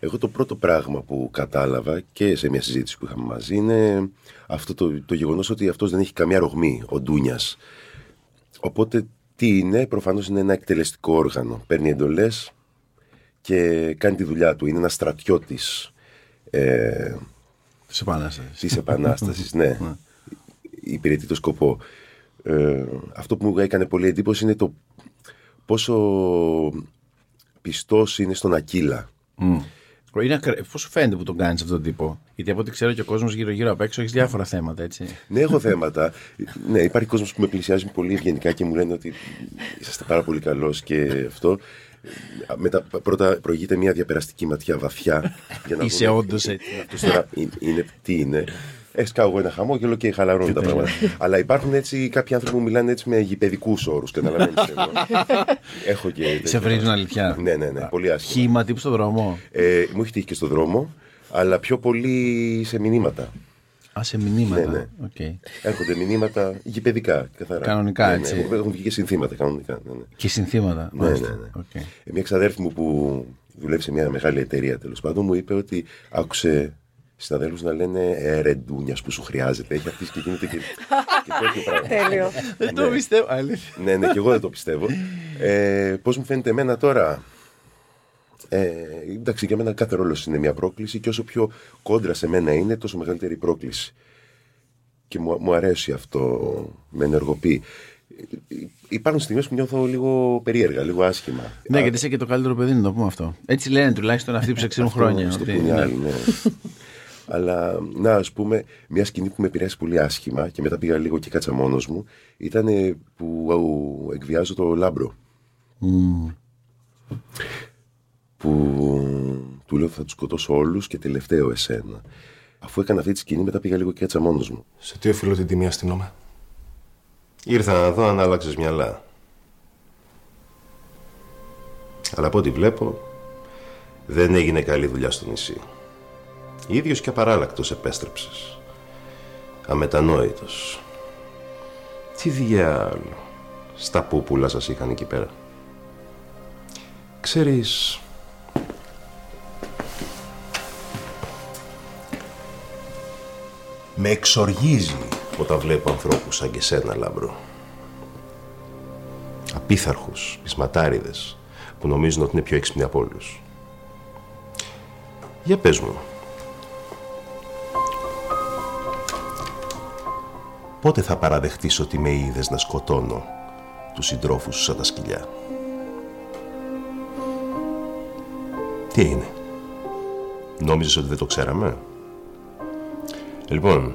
εγώ το πρώτο πράγμα που κατάλαβα και σε μια συζήτηση που είχαμε μαζί είναι αυτό το, το γεγονός ότι αυτός δεν έχει καμία ρογμή, ο Ντούνιας. Οπότε τι είναι, προφανώς είναι ένα εκτελεστικό όργανο. Παίρνει εντολές και κάνει τη δουλειά του. Είναι ένας στρατιώτης ε, Της Επανάστασης. της Επανάστασης, ναι. Υπηρετεί το σκοπό. Ε, αυτό που μου έκανε πολύ εντύπωση είναι το πόσο πιστός είναι στον Ακύλα. Είναι ακρα... Πώς σου φαίνεται που τον κάνεις αυτόν τον τύπο, Γιατί από ό,τι ξέρω και ο κόσμος γύρω-γύρω απ' έξω έχεις διάφορα θέματα, έτσι. Ναι, έχω θέματα. ναι, υπάρχει κόσμος που με πλησιάζει πολύ ευγενικά και μου λένε ότι είσαστε πάρα πολύ καλός και αυτό. Μετά πρώτα προηγείται μια διαπεραστική ματιά βαθιά. Για να Είσαι δούμε όντως τι- έτσι. αυτός τώρα είναι, είναι- τι είναι. Ε, σκάω εγώ ένα χαμόγελο και χαλαρώνουν τα πράγματα. Αλλά υπάρχουν έτσι κάποιοι άνθρωποι που μιλάνε έτσι με γηπεδικούς όρους. Καταλαβαίνεις εγώ. Έχω και. Σε βρίζουν αλήθεια. Ναι, ναι, ναι. Πολύ άσχημα. Χύμα τύπου στον δρόμο. Ε, μου έχει τύχει και στο δρόμο, αλλά πιο πολύ σε μηνύματα. Α, σε μηνύματα. Ναι, ναι. Οκ. Έρχονται μηνύματα γηπεδικά, καθαρά. Κανονικά, ναι, έτσι. Ναι, έχουν βγει και συνθήματα κανονικά. Ναι, ναι. Και συνθήματα. Ναι, μάλιστα. ναι, ναι. Οκ. Ε, Μια ξαδέρφη μου που δουλεύει σε μια μεγάλη εταιρεία τέλος πάντων μου είπε ότι άκουσε συναδέλφους να λένε ε, ρε ντούνιας που σου χρειάζεται. Έχει αρχίσει και γίνεται και, και τέτοιο πράγμα. Τέλειο. Δεν το πιστεύω. Αλήθεια. ναι, ναι, και εγώ δεν το πιστεύω. Ε, Πώς μου φαίνεται εμένα τώρα. Ε, εντάξει, για μένα κάθε ρόλος είναι μια πρόκληση και όσο πιο κόντρα σε μένα είναι, τόσο μεγαλύτερη η πρόκληση. Και μου, μου αρέσει αυτό, με ενεργοποιεί. Ε, Υπάρχουν στιγμές που νιώθω λίγο περίεργα, λίγο άσχημα. Ναι, γιατί είσαι και το καλύτερο παιδί, να το πούμε αυτό. Έτσι λένε τουλάχιστον αυτοί που σε ξέρουν χρόνια. Στο ότι- πούνε ναι. Άλλοι, ναι. Αλλά, να, ας πούμε, μια σκηνή που με επηρέασε πολύ άσχημα και μετά πήγα λίγο και κάτσα μόνος μου, ήταν ε, που αου, εκβιάζω το λάμπρο. Που του λέω θα τους σκοτώσω όλους και τελευταίο εσένα. Αφού έκανα αυτή τη σκηνή, μετά πήγα λίγο και κάτσα μόνος μου. Σε τι οφείλω την τιμή αστυνόμα. Ήρθα να δω αν άλλαξες μυαλά. Αλλά από ό,τι βλέπω, δεν έγινε καλή δουλειά στο νησί. Ίδιος και απαράλλακτος επέστρεψες. Αμετανόητος. Τι διάολο. Στα πούπουλα σας είχαν εκεί πέρα. Ξέρεις... Με εξοργίζει όταν βλέπω ανθρώπους σαν και σένα, Λάμπρο. Απίθαρχους, πεισματάριδες, που νομίζουν ότι είναι πιο έξυπνοι από όλους. Για πες μου. Πότε θα παραδεχτείς ότι με είδες να σκοτώνω τους συντρόφους σου σαν τα σκυλιά; Τι είναι. Νόμιζες ότι δεν το ξέραμε; Λοιπόν,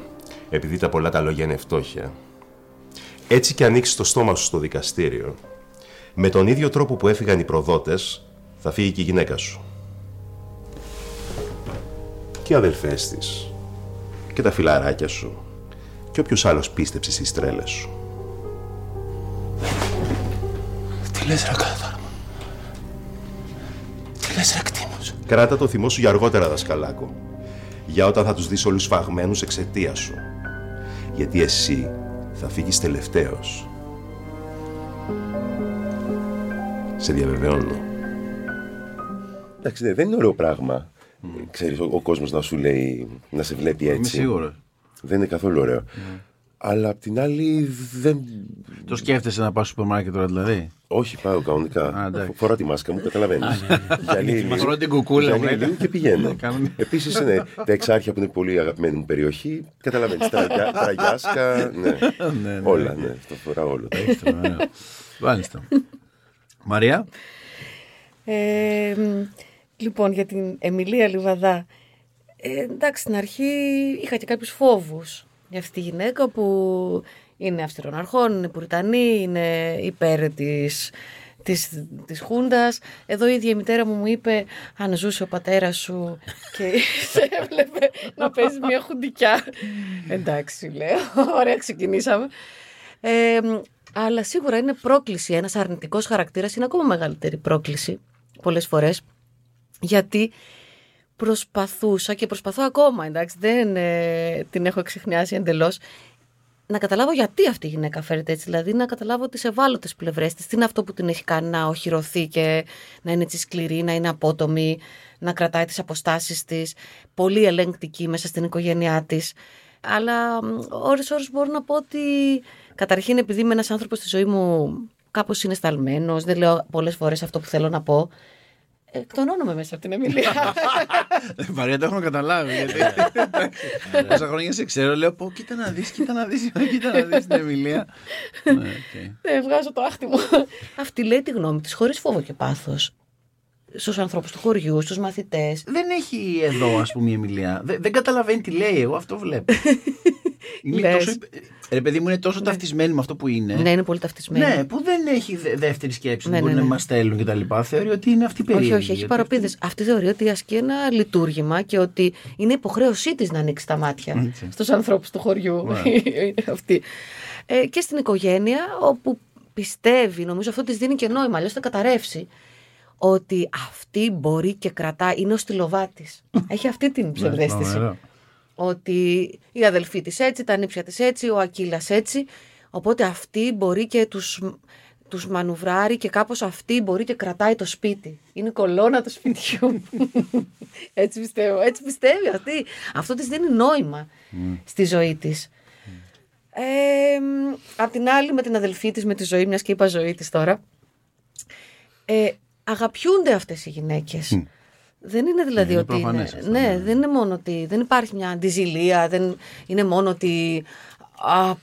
επειδή τα πολλά τα λόγια είναι φτώχεια, έτσι και ανοίξεις το στόμα σου στο δικαστήριο, με τον ίδιο τρόπο που έφυγαν οι προδότες, θα φύγει και η γυναίκα σου. Και οι αδελφές της. Και τα φιλαράκια σου. Και όποιος άλλος πίστεψε στις τρέλες σου. Τι λες ρε κάθαρα. Τι λες ρε κτήμος; Κράτα το θυμό σου για αργότερα, δασκαλάκο. Για όταν θα τους δεις όλους φαγμένους εξαιτία σου. Γιατί εσύ θα φύγεις τελευταίος. Σε διαβεβαιώνω. Εντάξει, ναι, δεν είναι ωραίο πράγμα. Ξέρεις, ο, ο κόσμος να σου λέει, να σε βλέπει έτσι. Είμαι σίγουρος. Δεν είναι καθόλου ωραίο. Αλλά απ' την άλλη δεν... Το σκέφτεσαι να πας στο σούπερ μάρκετ τώρα δηλαδή; Όχι, πάω κανονικά. Α, εντάξει. Φο- Φοράω τη μάσκα μου, καταλαβαίνεις. Μας φοράω την κουκούλα μου, Γιάννη λέει. λίγο και πηγαίνω. Κάνουμε. Επίσης, ναι, τα εξάρχεια που είναι πολύ αγαπημένη μου περιοχή, καταλαβαίνεις. Τραγιάσκα, ναι. ναι. Όλα, ναι. Το φοράω όλο. Ωραία. Μάλιστα. Μαρία. Ε, μ, λοιπόν, για την Εμιλία Λιβαδά. Ε, εντάξει, στην αρχή είχα και κάποιους φόβους για αυτή τη γυναίκα που είναι αυστηρών αρχών, είναι πουριτανή, είναι υπέρ της, της, της Χούντας. Εδώ η ίδια η μητέρα μου μου είπε αν ζούσε ο πατέρας σου και σε έβλεπε να παίζει μια χουντικιά. Εντάξει, λέω. Ωραία, ξεκινήσαμε. Ε, μ, αλλά σίγουρα είναι πρόκληση. Ένας αρνητικός χαρακτήρας είναι ακόμα μεγαλύτερη πρόκληση πολλές φορές. Γιατί προσπαθούσα και προσπαθώ ακόμα, εντάξει, δεν ε, την έχω εξηχνιάσει εντελώς, να καταλάβω γιατί αυτή η γυναίκα φέρεται έτσι. Δηλαδή να καταλάβω τις ευάλωτες πλευρές της. Τι είναι αυτό που την έχει κάνει να οχυρωθεί και να είναι έτσι σκληρή, να είναι απότομη, να κρατάει τις αποστάσεις της, πολύ ελεγκτική μέσα στην οικογένειά της. Αλλά ώρες ώρες μπορώ να πω ότι καταρχήν επειδή είμαι ένας άνθρωπος στη ζωή μου κάπως είναι σταλμένος, δεν λέω πολλές φορές αυτό που θέλω να πω, εκτονώνομαι μέσα από την Εμιλία. Μαρία, το έχουμε καταλάβει. Γιατί όσα χρόνια σε ξέρω, λέω πω κοίτα να δεις, κοίτα να δεις, κοίτα να δεις την Εμιλία. Ναι, οκ. Δεν βγάζω το άχτι μου. Αυτή λέει τη γνώμη της χωρίς φόβο και πάθος. Στους ανθρώπους του χωριού, στους μαθητές. Δεν έχει εδώ, ας πούμε, η Αιμιλία. Δεν, δεν καταλαβαίνει τι λέει, εγώ αυτό βλέπω. είναι Λες. τόσο, ρε παιδί μου, είναι τόσο ταυτισμένη με αυτό που είναι. Ναι, είναι πολύ ταυτισμένη. Ναι, που δεν έχει δε- δεύτερη σκέψη. Ναι, που μπορεί ναι, να ναι. μας στέλνουν κτλ. Θεωρεί ότι είναι αυτή η περίεργη. Όχι, όχι, έχει γιατί παρωπίδες. Αυτή θεωρεί ότι ασκεί ένα λειτούργημα και ότι είναι υποχρέωσή της να ανοίξει τα μάτια στους ανθρώπους του χωριού. Είναι αυτή. Ε, και στην οικογένεια, όπου πιστεύει, νομίζω αυτό της δίνει και νόημα, αλλιώς θα καταρρεύσει, ότι αυτή μπορεί και κρατάει, είναι ο στυλοβάτης. έχει αυτή την ψευδέστηση. φοβερό. ότι η αδελφή της έτσι, τα νύψια της έτσι, ο Ακύλας έτσι. Οπότε αυτή μπορεί και τους, τους μανουβράρει και κάπως αυτή μπορεί και κρατάει το σπίτι. Είναι η κολόνα του σπιτιού. έτσι πιστεύω. Έτσι πιστεύει αυτή. Αυτό της δίνει νόημα στη ζωή της. Ε, απ' την άλλη με την αδελφή της, με τη ζωή, μιας και είπα ζωή της τώρα, ε, αγαπιούνται αυτές οι γυναίκες. Δεν είναι δηλαδή είναι ότι. Είναι, προφανές αυτό, ναι, ναι. δεν είναι μόνο ότι. Δεν υπάρχει μια αντιζηλία, δεν είναι μόνο ότι. Α,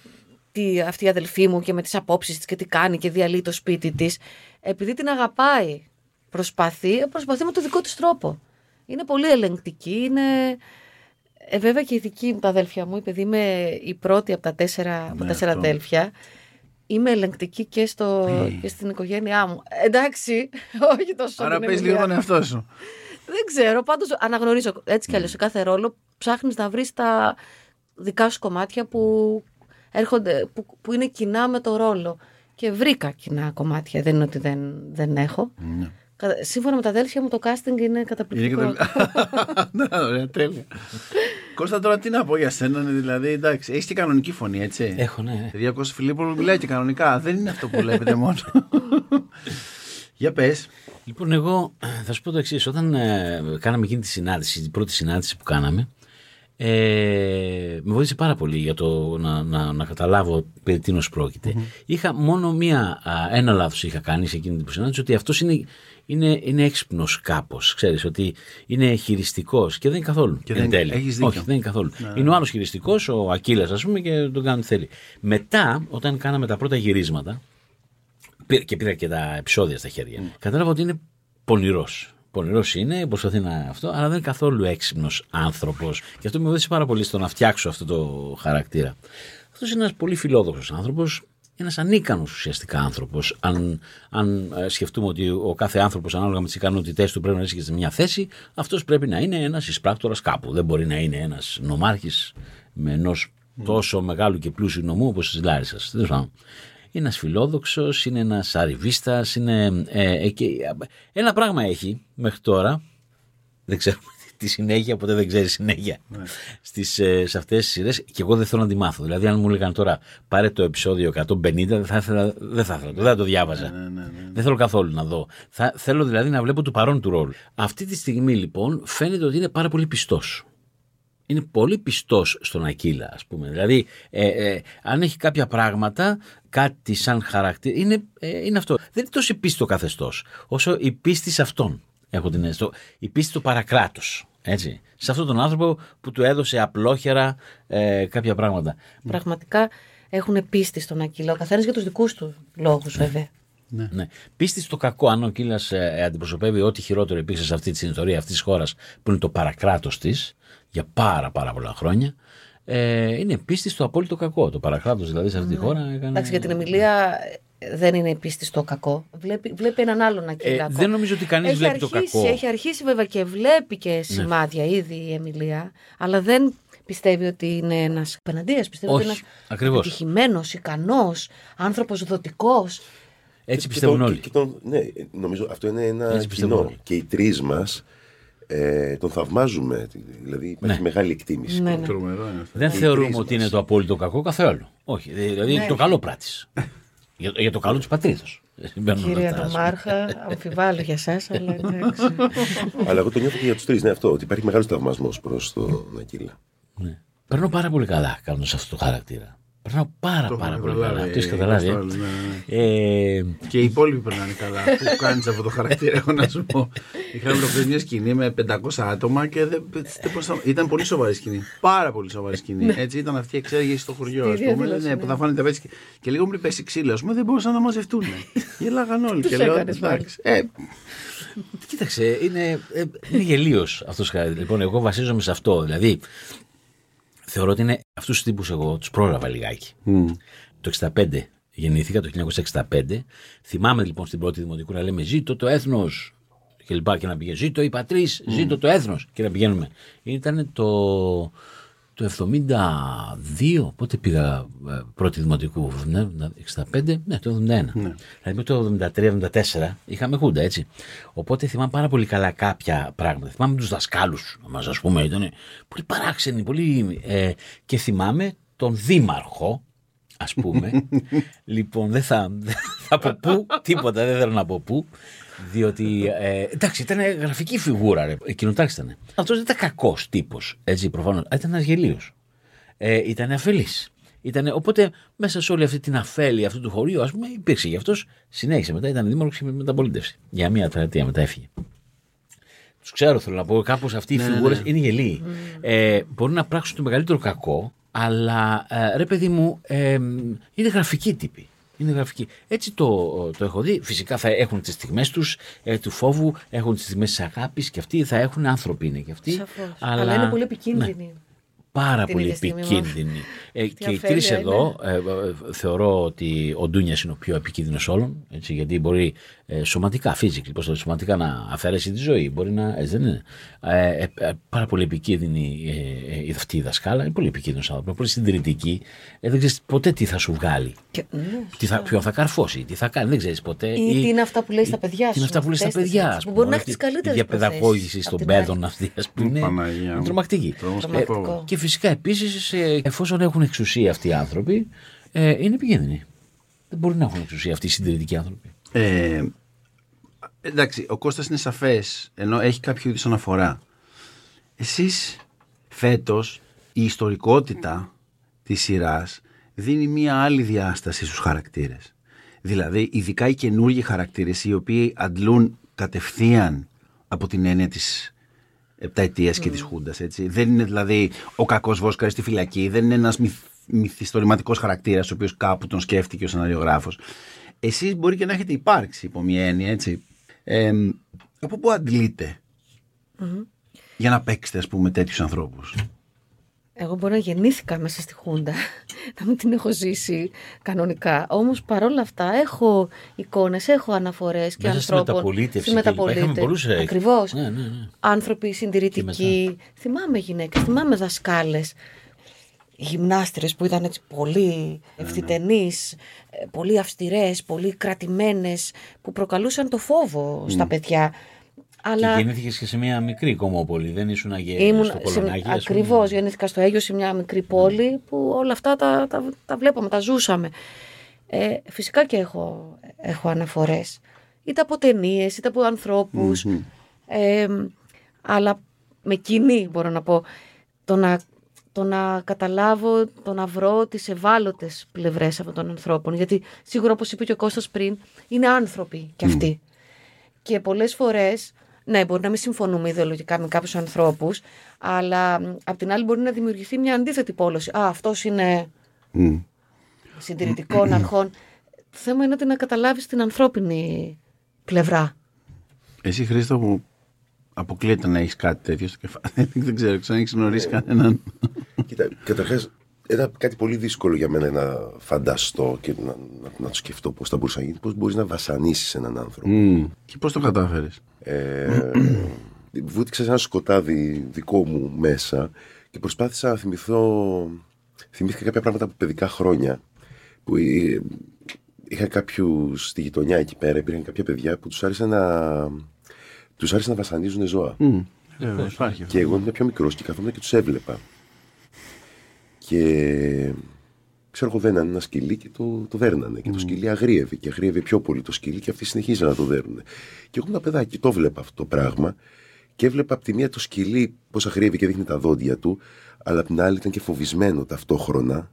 τι, αυτή η αδελφή μου και με τις απόψεις της και τι κάνει και διαλύει το σπίτι της. Επειδή την αγαπάει, προσπαθεί, προσπαθεί με το δικό της τρόπο. Είναι πολύ ελεγκτική, είναι... Ε, βέβαια και η δική μου τα αδέλφια μου, επειδή είμαι η πρώτη από τα τέσσερα, από Ναι, τέσσερα αυτό. αδέλφια, είμαι ελεγκτική και, στο, και στην οικογένειά μου. Εντάξει, όχι τόσο. Άρα την πες λίγο Εμιλία. τον εαυτό σου. Δεν ξέρω, πάντως αναγνωρίζω έτσι κι αλλιώς σε κάθε ρόλο ψάχνεις να βρεις τα δικά σου κομμάτια που, έρχονται, που, που είναι κοινά με το ρόλο. Και βρήκα κοινά κομμάτια, δεν είναι ότι δεν, δεν έχω. Κα- Σύμφωνα με τα αδέλφια μου το casting είναι Είναι καταπληκτικό. και το- Ναι, ωραία, τέλεια. Κώστα, τώρα τι να πω για σένα, ναι, δηλαδή, εντάξει, έχεις και κανονική φωνή, έτσι. Έχω, ναι. ναι. Δηλαδή, ο Κώστας Φιλίππος μιλάει και κανονικά. Δεν είναι αυτό που βλέπετε μόνο. για πες. Λοιπόν, εγώ θα σου πω το εξής. Όταν ε, κάναμε εκείνη τη συνάντηση, την πρώτη συνάντηση που κάναμε, ε, με βοήθησε πάρα πολύ για το να, να, να καταλάβω περί τίνος πρόκειται. Είχα μόνο μία, α, ένα λάθος είχα κάνει σε εκείνη την συνάντηση, ότι αυτός είναι, είναι, είναι έξυπνος κάπως, ξέρεις, ότι είναι χειριστικός και δεν είναι καθόλου. Και εν δεν- τέλει. έχεις δίκιο. Όχι, δεν είναι καθόλου. Είναι ο άλλος χειριστικός, ο Ακύλας ας πούμε και τον κάνει ό,τι θέλει. Μετά, όταν κάναμε τα πρώτα γυρίσματα, Πήρα- και πήρα και τα επεισόδια στα χέρια. Κατάλαβα ότι είναι πονηρός. Πονηρός είναι, προσπαθεί να αυτό, αλλά δεν είναι καθόλου έξυπνος άνθρωπος. Και αυτό με βοήθησε πάρα πολύ στο να φτιάξω αυτό το χαρακτήρα. Αυτός είναι ένας πολύ φιλόδοξος άνθρωπος, ένας ανίκανος ουσιαστικά άνθρωπος. Αν, αν ε, σκεφτούμε ότι ο κάθε άνθρωπος, ανάλογα με τις ικανότητές του, πρέπει να βρίσκεται σε μια θέση, αυτός πρέπει να είναι ένας εισπράκτορα κάπου. Δεν μπορεί να είναι ένας νομάρχης με ενός τόσο μεγάλου και πλούσιου νομού όπως της Λάρισας. Δεν ξέρω. Είναι ένας φιλόδοξος, είναι ένας αριβίστα, είναι. Ε, ε, και, ένα πράγμα έχει μέχρι τώρα. Δεν ξέρω τη συνέχεια, ποτέ δεν ξέρει συνέχεια στις, ε, σε αυτές τις σειρές. Και εγώ δεν θέλω να τη μάθω. Δηλαδή, αν μου έλεγαν τώρα πάρε το επεισόδιο 150, δεν θα ήθελα, δεν θα ήθελα, δεν θα το διάβαζα. Δεν θέλω καθόλου να δω. Θα, θέλω δηλαδή να βλέπω το παρόν του ρόλου. Αυτή τη στιγμή λοιπόν φαίνεται ότι είναι πάρα πολύ πιστός είναι πολύ πιστός στον Ακύλα, ας πούμε. Δηλαδή, ε, ε, αν έχει κάποια πράγματα, κάτι σαν χαρακτήρα, είναι, ε, είναι αυτό. Δεν είναι τόσο η πίστη στο καθεστώς, όσο η πίστη σε αυτόν. Έχω την αίσθηση. Το- Η πίστη στο παρακράτος. Έτσι. Σε αυτόν τον άνθρωπο που του έδωσε απλόχερα ε, κάποια πράγματα. Πραγματικά έχουν πίστη στον Ακύλα. Ο καθένας για τους δικούς του λόγους, βέβαια. Ναι. Πίστη στο κακό, αν ο Κύλα ε, αντιπροσωπεύει ό,τι χειρότερο υπήρξε σε αυτή την ιστορία αυτής της χώρας, που είναι το παρακράτος της, για πάρα πάρα πολλά χρόνια, ε, είναι πίστη στο απόλυτο κακό. Το παρακράτο δηλαδή σε αυτή τη χώρα έκανε. Εντάξει, για την Εμιλία ε, δεν είναι η πίστη στο κακό. Βλέπει, βλέπει έναν άλλον Ακύλα. Ε, δεν νομίζω ότι κανείς Έχει βλέπει το αρχίσει- κακό. Ναι. Έχει αρχίσει βέβαια και βλέπει και σημάδια ήδη η Εμιλία, αλλά δεν πιστεύει ότι είναι ένας απέναντίας. Πιστεύει Όχι, ότι είναι ένας ακριβώς. επιτυχημένος, ικανός, άνθρωπος δοτικός. Έτσι Και πιστεύουν τον- όλοι. και τον- ναι, νομίζω αυτό είναι ένα Έτσι πιστεύουν κοινό. όλοι. Και οι τρεις μας ε, τον θαυμάζουμε. Δηλαδή υπάρχει Ναι. μεγάλη εκτίμηση. Ναι, ναι. Τρομερό είναι αυτό. Δεν οι θεωρούμε τρεις ότι μας. είναι το απόλυτο κακό καθόλου. Όχι. Δηλαδή είναι το καλό πράτης. για, για το καλό της πατρίδας. Κύριε Νομάρχα, αμφιβάλλω για εσάς, αλλά εντάξει. Αλλά εγώ το νιώθω και για τους τρεις. Ναι, αυτό. Ότι υπάρχει μεγάλος θαυμασμός προς τον Ακύλα. Ναι. Περνώ πάρα πολύ καλά κάνοντας αυτό το χαρακτήρα. Περνάω πάρα Το πάρα έχω πολύ καταλάβει, καλά. Το έχει ε, καταλάβει. ε; Κωστόλ, ναι, ναι. Ε, Και οι υπόλοιποι περνάνε καλά. Που κάνεις αυτό το χαρακτήρα, έχω να σου πω. Είχαμε προχθέ μια σκηνή με 500 άτομα και δεν, δεν μπορούσα- ήταν πολύ σοβαρή σκηνή. Πάρα πολύ σοβαρή σκηνή. Έτσι ήταν αυτή η εξέγερση στο χωριό, ας Τη πούμε. διαδήλωση, Ναι, ναι. που θα φάνε τα πέτση. Και λίγο πριν πέσει ξύλο, ας πούμε, δεν μπορούσαν να μαζευτούν. Γελάγαν όλοι. Τους Και λέω, έκανες πάλι. εντάξει. Ε, Κοίταξε, είναι, ε, είναι γελίος αυτός. Λοιπόν, εγώ βασίζομαι σε αυτό. Δηλαδή, θεωρώ ότι είναι αυτούς τους τύπους εγώ τους πρόλαβα λιγάκι. Το 65 γεννήθηκα, το 1965. Θυμάμαι λοιπόν στην πρώτη δημοτικού να λέμε Ζήτω το έθνος. Και λοιπά και να πηγαίνει. Ζήτω η πατρί, ζήτω το έθνος. Και να πηγαίνουμε. Ήταν το, το 72, πότε πήγα ε, πρώτη δημοτικού, 65, ναι, το 71. Δηλαδή με το 73-74 είχαμε χούντα, έτσι. Οπότε θυμάμαι πάρα πολύ καλά κάποια πράγματα. Θυμάμαι τους δασκάλους μας, ας πούμε, ήταν πολύ παράξενοι, πολύ. Ε, και θυμάμαι τον δήμαρχο, ας πούμε. λοιπόν, δεν θα, δεν θα πω πού, τίποτα, δεν θέλω να πω πού. Διότι, ε, εντάξει, ήταν γραφική φιγούρα, ρε. Κοινοτάξι ήταν. Αυτός δεν ήταν κακός τύπος, έτσι, προφανώς. Ήταν ένας γελίος. Ε, ήταν αφελής. Ήτανε, οπότε μέσα σε όλη αυτή την αφέλεια αυτού του χωρίου, ας πούμε, υπήρξε. Γι' αυτός συνέχισε μετά, ήταν δήμαρχος και με μεταπολίτευση. Για μία τετραετία μετά έφυγε. Τους ξέρω, θέλω να πω, κάπως αυτοί οι Ναι, ναι, φιγούρες ναι. είναι γελοί. Ε, μπορεί να πράξουν το μεγαλύτερο κακό, αλλά ε, ρε παιδί μου, ε, είναι γραφικοί τύποι. Είναι γραφικοί. Έτσι το, το έχω δει. Φυσικά θα έχουν τις στιγμές τους ε, του φόβου, έχουν τις στιγμές της αγάπης και αυτοί θα έχουν άνθρωποι είναι και αυτοί. Σαφώς. Αλλά, είναι πολύ επικίνδυνη. Πάρα την πολύ ίδια στιγμή επικίνδυνη. Ε, Αυτή η και οι αφέλεια τρει εδώ ε, ε, θεωρώ ότι ο Ντούνιας είναι ο πιο επικίνδυνος όλων. Έτσι, γιατί μπορεί ε, σωματικά, physically, πώς το λέω, σωματικά να αφαιρέσει τη ζωή. Μπορεί να. Έτσι δεν είναι. Ε, ε, ε, πάρα πολύ επικίνδυνη ε, ε, αυτή η δασκάλα. Είναι πολύ επικίνδυνος άνθρωπος. Πολύ συντηρητική. Ε, δεν ξέρεις ποτέ τι θα σου βγάλει. Και, ναι, Τι θα, ποιον θα καρφώσει, τι θα κάνει, δεν ξέρεις ποτέ. Ή τι είναι αυτά που λέει στα παιδιά Τι είναι σου, αυτά που λέει στα αυτές τις παιδιά. έτσι, ας που πούμε, μπορεί να έχεις αυτή τις καλύτερες Η διαπαιδαγώγησης προθέσεις των απ' την παιδών άλλη. αυτή, ας πούμε. Παναγία Είναι μου. τρομακτική. Τρομακτικό. Και φυσικά επίσης, εφόσον έχουν εξουσία αυτοί οι άνθρωποι, ε, είναι επικίνδυνοι. Δεν μπορεί να έχουν εξουσία αυτοί οι συντηρητικοί άνθρωποι. Ε, εντάξει, ο Κώστας είναι σαφές, ενώ έχει κάποιο είδους αναφορά. Εσείς φέτος η ιστορικότητα της σειράς δίνει μία άλλη διάσταση στους χαρακτήρες. Δηλαδή, ειδικά οι καινούργιοι χαρακτήρες, οι οποίοι αντλούν κατευθείαν από την έννοια της επταετίας και της Χούντας, έτσι. Δεν είναι δηλαδή ο κακός Βόσκαρης στη φυλακή, δεν είναι ένας μυθ, μυθιστορηματικός χαρακτήρας, ο οποίος κάπου τον σκέφτηκε ο σεναριογράφος. Εσείς μπορεί και να έχετε υπάρξει υπό μια έννοια, έτσι. Ε, από πού αντλείτε για να παίξετε, ας πούμε, τέτοιους ανθρώπους; Εγώ μπορεί να γεννήθηκα μέσα στη Χούντα, να μην την έχω ζήσει κανονικά. Όμως παρόλα αυτά έχω εικόνες, έχω αναφορές και Μέσα στη ανθρώπων. μεταπολίτευση Στη και λοιπά. Είχαμε μεταπολίτευση. πολλούς, ε, Ακριβώς. ναι, ναι, ναι. Άνθρωποι συντηρητικοί. Θυμάμαι γυναίκες, θυμάμαι δασκάλες. Γυμνάστρες που ήταν έτσι πολύ ευθυτενείς, ε, πολύ αυστηρές, πολύ κρατημένες, που προκαλούσαν το φόβο στα παιδιά. Αλλά Και γεννήθηκες και σε μια μικρή κομμόπολη, δεν ήσουν αγέ Ήμουν στο Κολονάκι. ας πούμε. Ακριβώς. Γεννήθηκα στο Αίγιο σε μια μικρή πόλη που όλα αυτά τα, τα, τα βλέπαμε, τα ζούσαμε. Ε, φυσικά και έχω, έχω αναφορές. Είτε από ταινίες, είτε από ανθρώπους. Ε, αλλά με κοινή μπορώ να πω. Το να, το να καταλάβω, το να βρω τις ευάλωτες πλευρές αυτών των ανθρώπων. Γιατί σίγουρα όπως είπε και ο Κώστας πριν, είναι άνθρωποι κι αυτοί. Και πολλές φορές, ναι, μπορεί να μην συμφωνούμε ιδεολογικά με κάποιους ανθρώπους, αλλά μ, απ' την άλλη μπορεί να δημιουργηθεί μια αντίθετη πόλωση. Α, αυτός είναι συντηρητικών αρχών. Το θέμα είναι ότι να καταλάβεις την ανθρώπινη πλευρά. Εσύ, Χρήστο, μου αποκλείεται να έχεις κάτι τέτοιο στο κεφάλι. δεν ξέρω, ξέρω αν έχεις γνωρίσει κανέναν. Κοίτα, καταρχάς ήταν κάτι πολύ δύσκολο για μένα να φανταστώ και να, να, να το σκεφτώ πώς θα μπορούσε να γίνει. Πώς μπορείς να βασανίσεις έναν άνθρωπο. Μμ. Και πώς το κατάφερες; Ε, βούτυξα σε ένα σκοτάδι δικό μου μέσα και προσπάθησα να θυμηθώ. Θυμήθηκα κάποια πράγματα από παιδικά χρόνια που ε, είχα κάποιους στη γειτονιά εκεί πέρα. Υπήρχαν κάποια παιδιά που τους άρεσε να. Τους άρεσε να βασανίζουν ζώα. Μμ. Βέβαια, υπάρχει αυτό. Και εγώ ήμουν πιο μικρός και καθόμουν και τους έβλεπα. Και ξέρω εγώ δένανε ένα σκυλί και το, το δέρνανε. Και το σκυλί αγρίευε και αγρίευε πιο πολύ το σκυλί και αυτοί συνεχίζαν να το δέρνουν. Και εγώ ένα παιδάκι, το βλέπα αυτό το πράγμα και έβλεπα από τη μία το σκυλί πώς αγρίευε και δείχνει τα δόντια του, αλλά απ' την άλλη ήταν και φοβισμένο ταυτόχρονα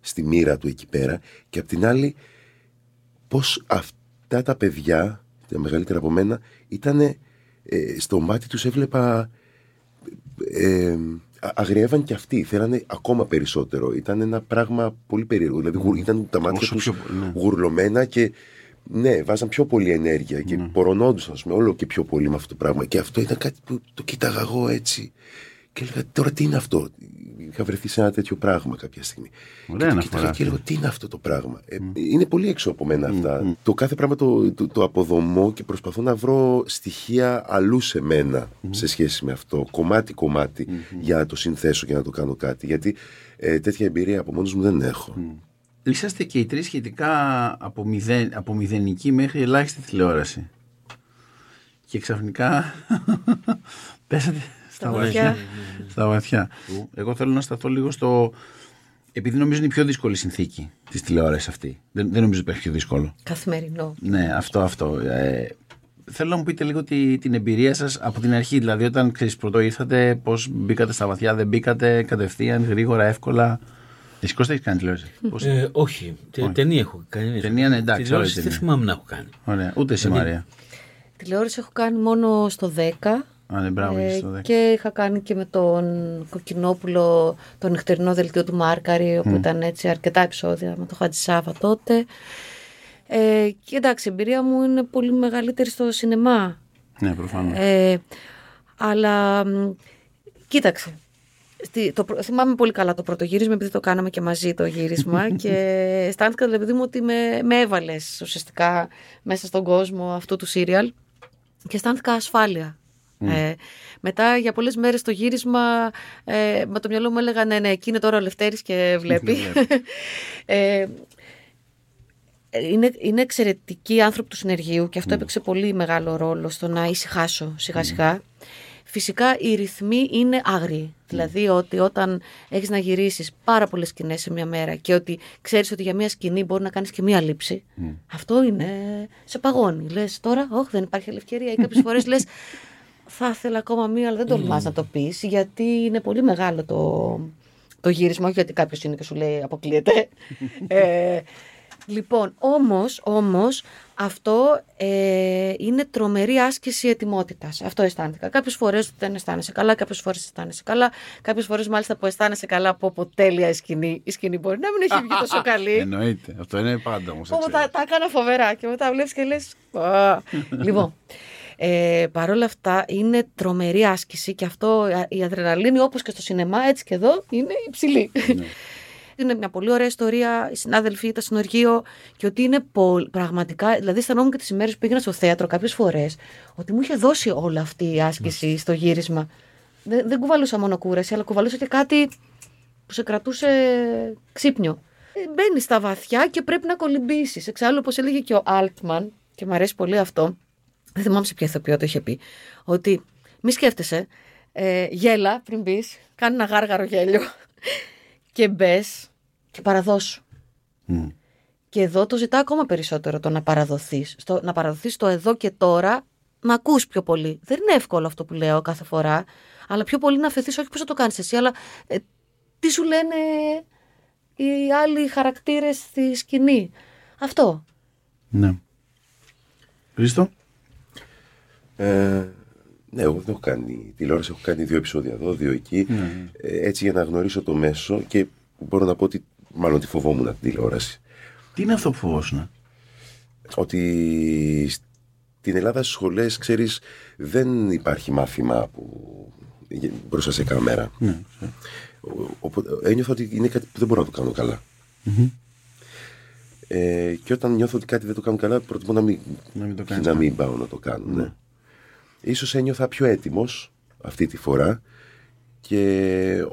στη μοίρα του εκεί πέρα και απ' την άλλη πως αυτά τα παιδιά, τα μεγαλύτερα από μένα, ήταν ε, στο μάτι τους έβλεπα ε, α- αγριεύαν και αυτοί, θέλανε ακόμα περισσότερο. Ήταν ένα πράγμα πολύ περίεργο. Δηλαδή γουρ- ήταν τα μάτια Όσο τους πιο- ναι. γουρλωμένα και ναι, βάζαν πιο πολύ ενέργεια και πορωνόντουσαν ας πούμε, όλο και πιο πολύ με αυτό το πράγμα. Και αυτό ήταν κάτι που το κοίταγα εγώ έτσι. Και έλεγα τώρα τι είναι αυτό; Είχα βρεθεί σε ένα τέτοιο πράγμα κάποια στιγμή. Ωραία και το αναφορά κοίταγα και έλεγα τι είναι αυτό το πράγμα; Ε, είναι πολύ έξω από μένα αυτά. Το κάθε πράγμα το, το, το αποδομώ και προσπαθώ να βρω στοιχεία αλλού σε μένα σε σχέση με αυτό. Κομμάτι-κομμάτι για να το συνθέσω και να το κάνω κάτι. Γιατί ε, τέτοια εμπειρία από μόνος μου δεν έχω. Είσαστε και οι τρεις σχετικά από, μηδεν, από μηδενική μέχρι ελάχιστη τηλεόραση. Και ξαφνικά πέσατε στα βαθιά. βαθιά. Στα βαθιά. Εγώ θέλω να σταθώ λίγο στο... Επειδή νομίζω είναι η πιο δύσκολη συνθήκη της τηλεόρασης αυτή. Δεν, δεν νομίζω ότι υπάρχει πιο δύσκολο. Καθημερινό. Ναι, αυτό, αυτό. Ε, θέλω να μου πείτε λίγο τη, την εμπειρία σας από την αρχή. Δηλαδή, όταν ξέρεις, πρώτο ήρθατε, πώς μπήκατε στα βαθιά, δεν μπήκατε κατευθείαν, γρήγορα, εύκολα. Εσύ Κώστα έχεις κάνει τηλεόραση. Πώς... Ε, όχι, τε, Όχι. ταινία έχω κάνει. Ταινία, ναι, εντάξει, Τηλεόραση όλες δεν είναι. θυμάμαι να έχω κάνει. Ωραία, ούτε εσύ Δηλαδή, Μαρία. Τηλεόραση έχω κάνει μόνο στο 10. Α, ναι, μπράβο, Ε, έχεις το 10. και είχα κάνει και με τον Κοκκινόπουλο το νυχτερινό δελτίο του Μάρκαρη, όπου ήταν έτσι αρκετά επεισόδια με το Χατζησάβα τότε. Ε, και εντάξει, η εμπειρία μου είναι πολύ μεγαλύτερη στο σινεμά. Ναι, προφανώς. Ε, αλλά μ, κοίταξε. Στη, το, πρω- θυμάμαι πολύ καλά το πρώτο γύρισμα, επειδή το κάναμε και μαζί το γύρισμα. και αισθάνθηκα δηλαδή παιδί μου ότι με, με έβαλες ουσιαστικά μέσα στον κόσμο αυτού του σύριαλ και αισθάνθηκα ασφάλεια. Ε, μετά για πολλές μέρες το γύρισμα ε, με το μυαλό μου έλεγα ναι, ναι, εκεί είναι τώρα ο Λευτέρης και βλέπει. ε, είναι, είναι εξαιρετικοί άνθρωποι του συνεργείου και αυτό έπαιξε πολύ μεγάλο ρόλο στο να ησυχάσω σιγά σιγά. Φυσικά οι ρυθμοί είναι άγριοι. Δηλαδή ότι όταν έχεις να γυρίσεις πάρα πολλές σκηνές σε μια μέρα και ότι ξέρεις ότι για μια σκηνή μπορεί να κάνεις και μια λήψη, αυτό είναι σε παγώνει. Λες τώρα, όχι δεν υπάρχει άλλη ευκαιρία ή κάποιες φορές λες θα ήθελα ακόμα μία αλλά δεν τολμάς να το πεις γιατί είναι πολύ μεγάλο το, το γύρισμα, όχι γιατί κάποιος είναι και σου λέει αποκλείεται. ε, λοιπόν, όμως, όμως αυτό ε, είναι τρομερή άσκηση ετοιμότητας. Αυτό αισθάνθηκα. Κάποιες φορές δεν αισθάνεσαι καλά, κάποιες φορές αισθάνεσαι καλά. Κάποιες φορές μάλιστα που αισθάνεσαι καλά από, από τέλεια η σκηνή. Η σκηνή μπορεί να μην έχει βγει τόσο καλή. Εννοείται. Αυτό είναι πάντα όμως. Όμω έτσι. τα, τα έκανα φοβερά και μετά βλέπεις και λες. λοιπόν. Ε, Παρ' όλα αυτά είναι τρομερή άσκηση και αυτό ε, η αδρεναλίνη όπως και στο σινεμά έτσι και εδώ είναι υψηλή. είναι μια πολύ ωραία ιστορία, οι συνάδελφοι ήταν στο Νοργείο και ότι είναι πολ- πραγματικά, δηλαδή αισθανόμουν και τις ημέρες που πήγαινα στο θέατρο κάποιες φορές ότι μου είχε δώσει όλη αυτή η άσκηση στο γύρισμα. Δεν, δεν κουβαλούσα μόνο κούραση, αλλά κουβαλούσα και κάτι που σε κρατούσε ξύπνιο. Ε, Μπαίνεις στα βαθιά και πρέπει να κολυμπήσεις. Εξάλλου, όπως έλεγε και ο Altman, και μου αρέσει πολύ αυτό, δεν θυμάμαι σε ποια ηθοποιό το είχε πει, ότι μη σκέφτεσαι, ε, γέλα πριν μπει, κάνει ένα γάργαρο γέλιο και μπες και παραδώσου. Και εδώ το ζητά ακόμα περισσότερο το να παραδοθείς. Στο, να παραδοθείς το εδώ και τώρα, να ακούς πιο πολύ. Δεν είναι εύκολο αυτό που λέω κάθε φορά, αλλά πιο πολύ να αφαιθείς, όχι πώς θα το κάνεις εσύ, αλλά ε, τι σου λένε οι άλλοι χαρακτήρες στη σκηνή. Αυτό. Ναι. Χρήστο; Ε, ναι, εγώ δεν έχω κάνει τηλεόραση, έχω κάνει δύο επεισόδια εδώ, δύο εκεί. Ε, έτσι για να γνωρίσω το μέσο και μπορώ να πω ότι μάλλον τη φοβόμουν την τηλεόραση. Τι είναι αυτό που φοβόσουν. Ότι στην Ελλάδα στις σχολές, ξέρεις, δεν υπάρχει μάθημα που μπροστά σε κάμερα. Ναι. Ο- Οπότε ένιωθα ότι είναι κάτι που δεν μπορώ να το κάνω καλά. Ε, και όταν νιώθω ότι κάτι δεν το κάνω καλά, προτιμώ να μην, Να μην το κάνεις να μην πάω να το κάνω. Ναι. Ίσως ένιωθα πιο έτοιμος αυτή τη φορά και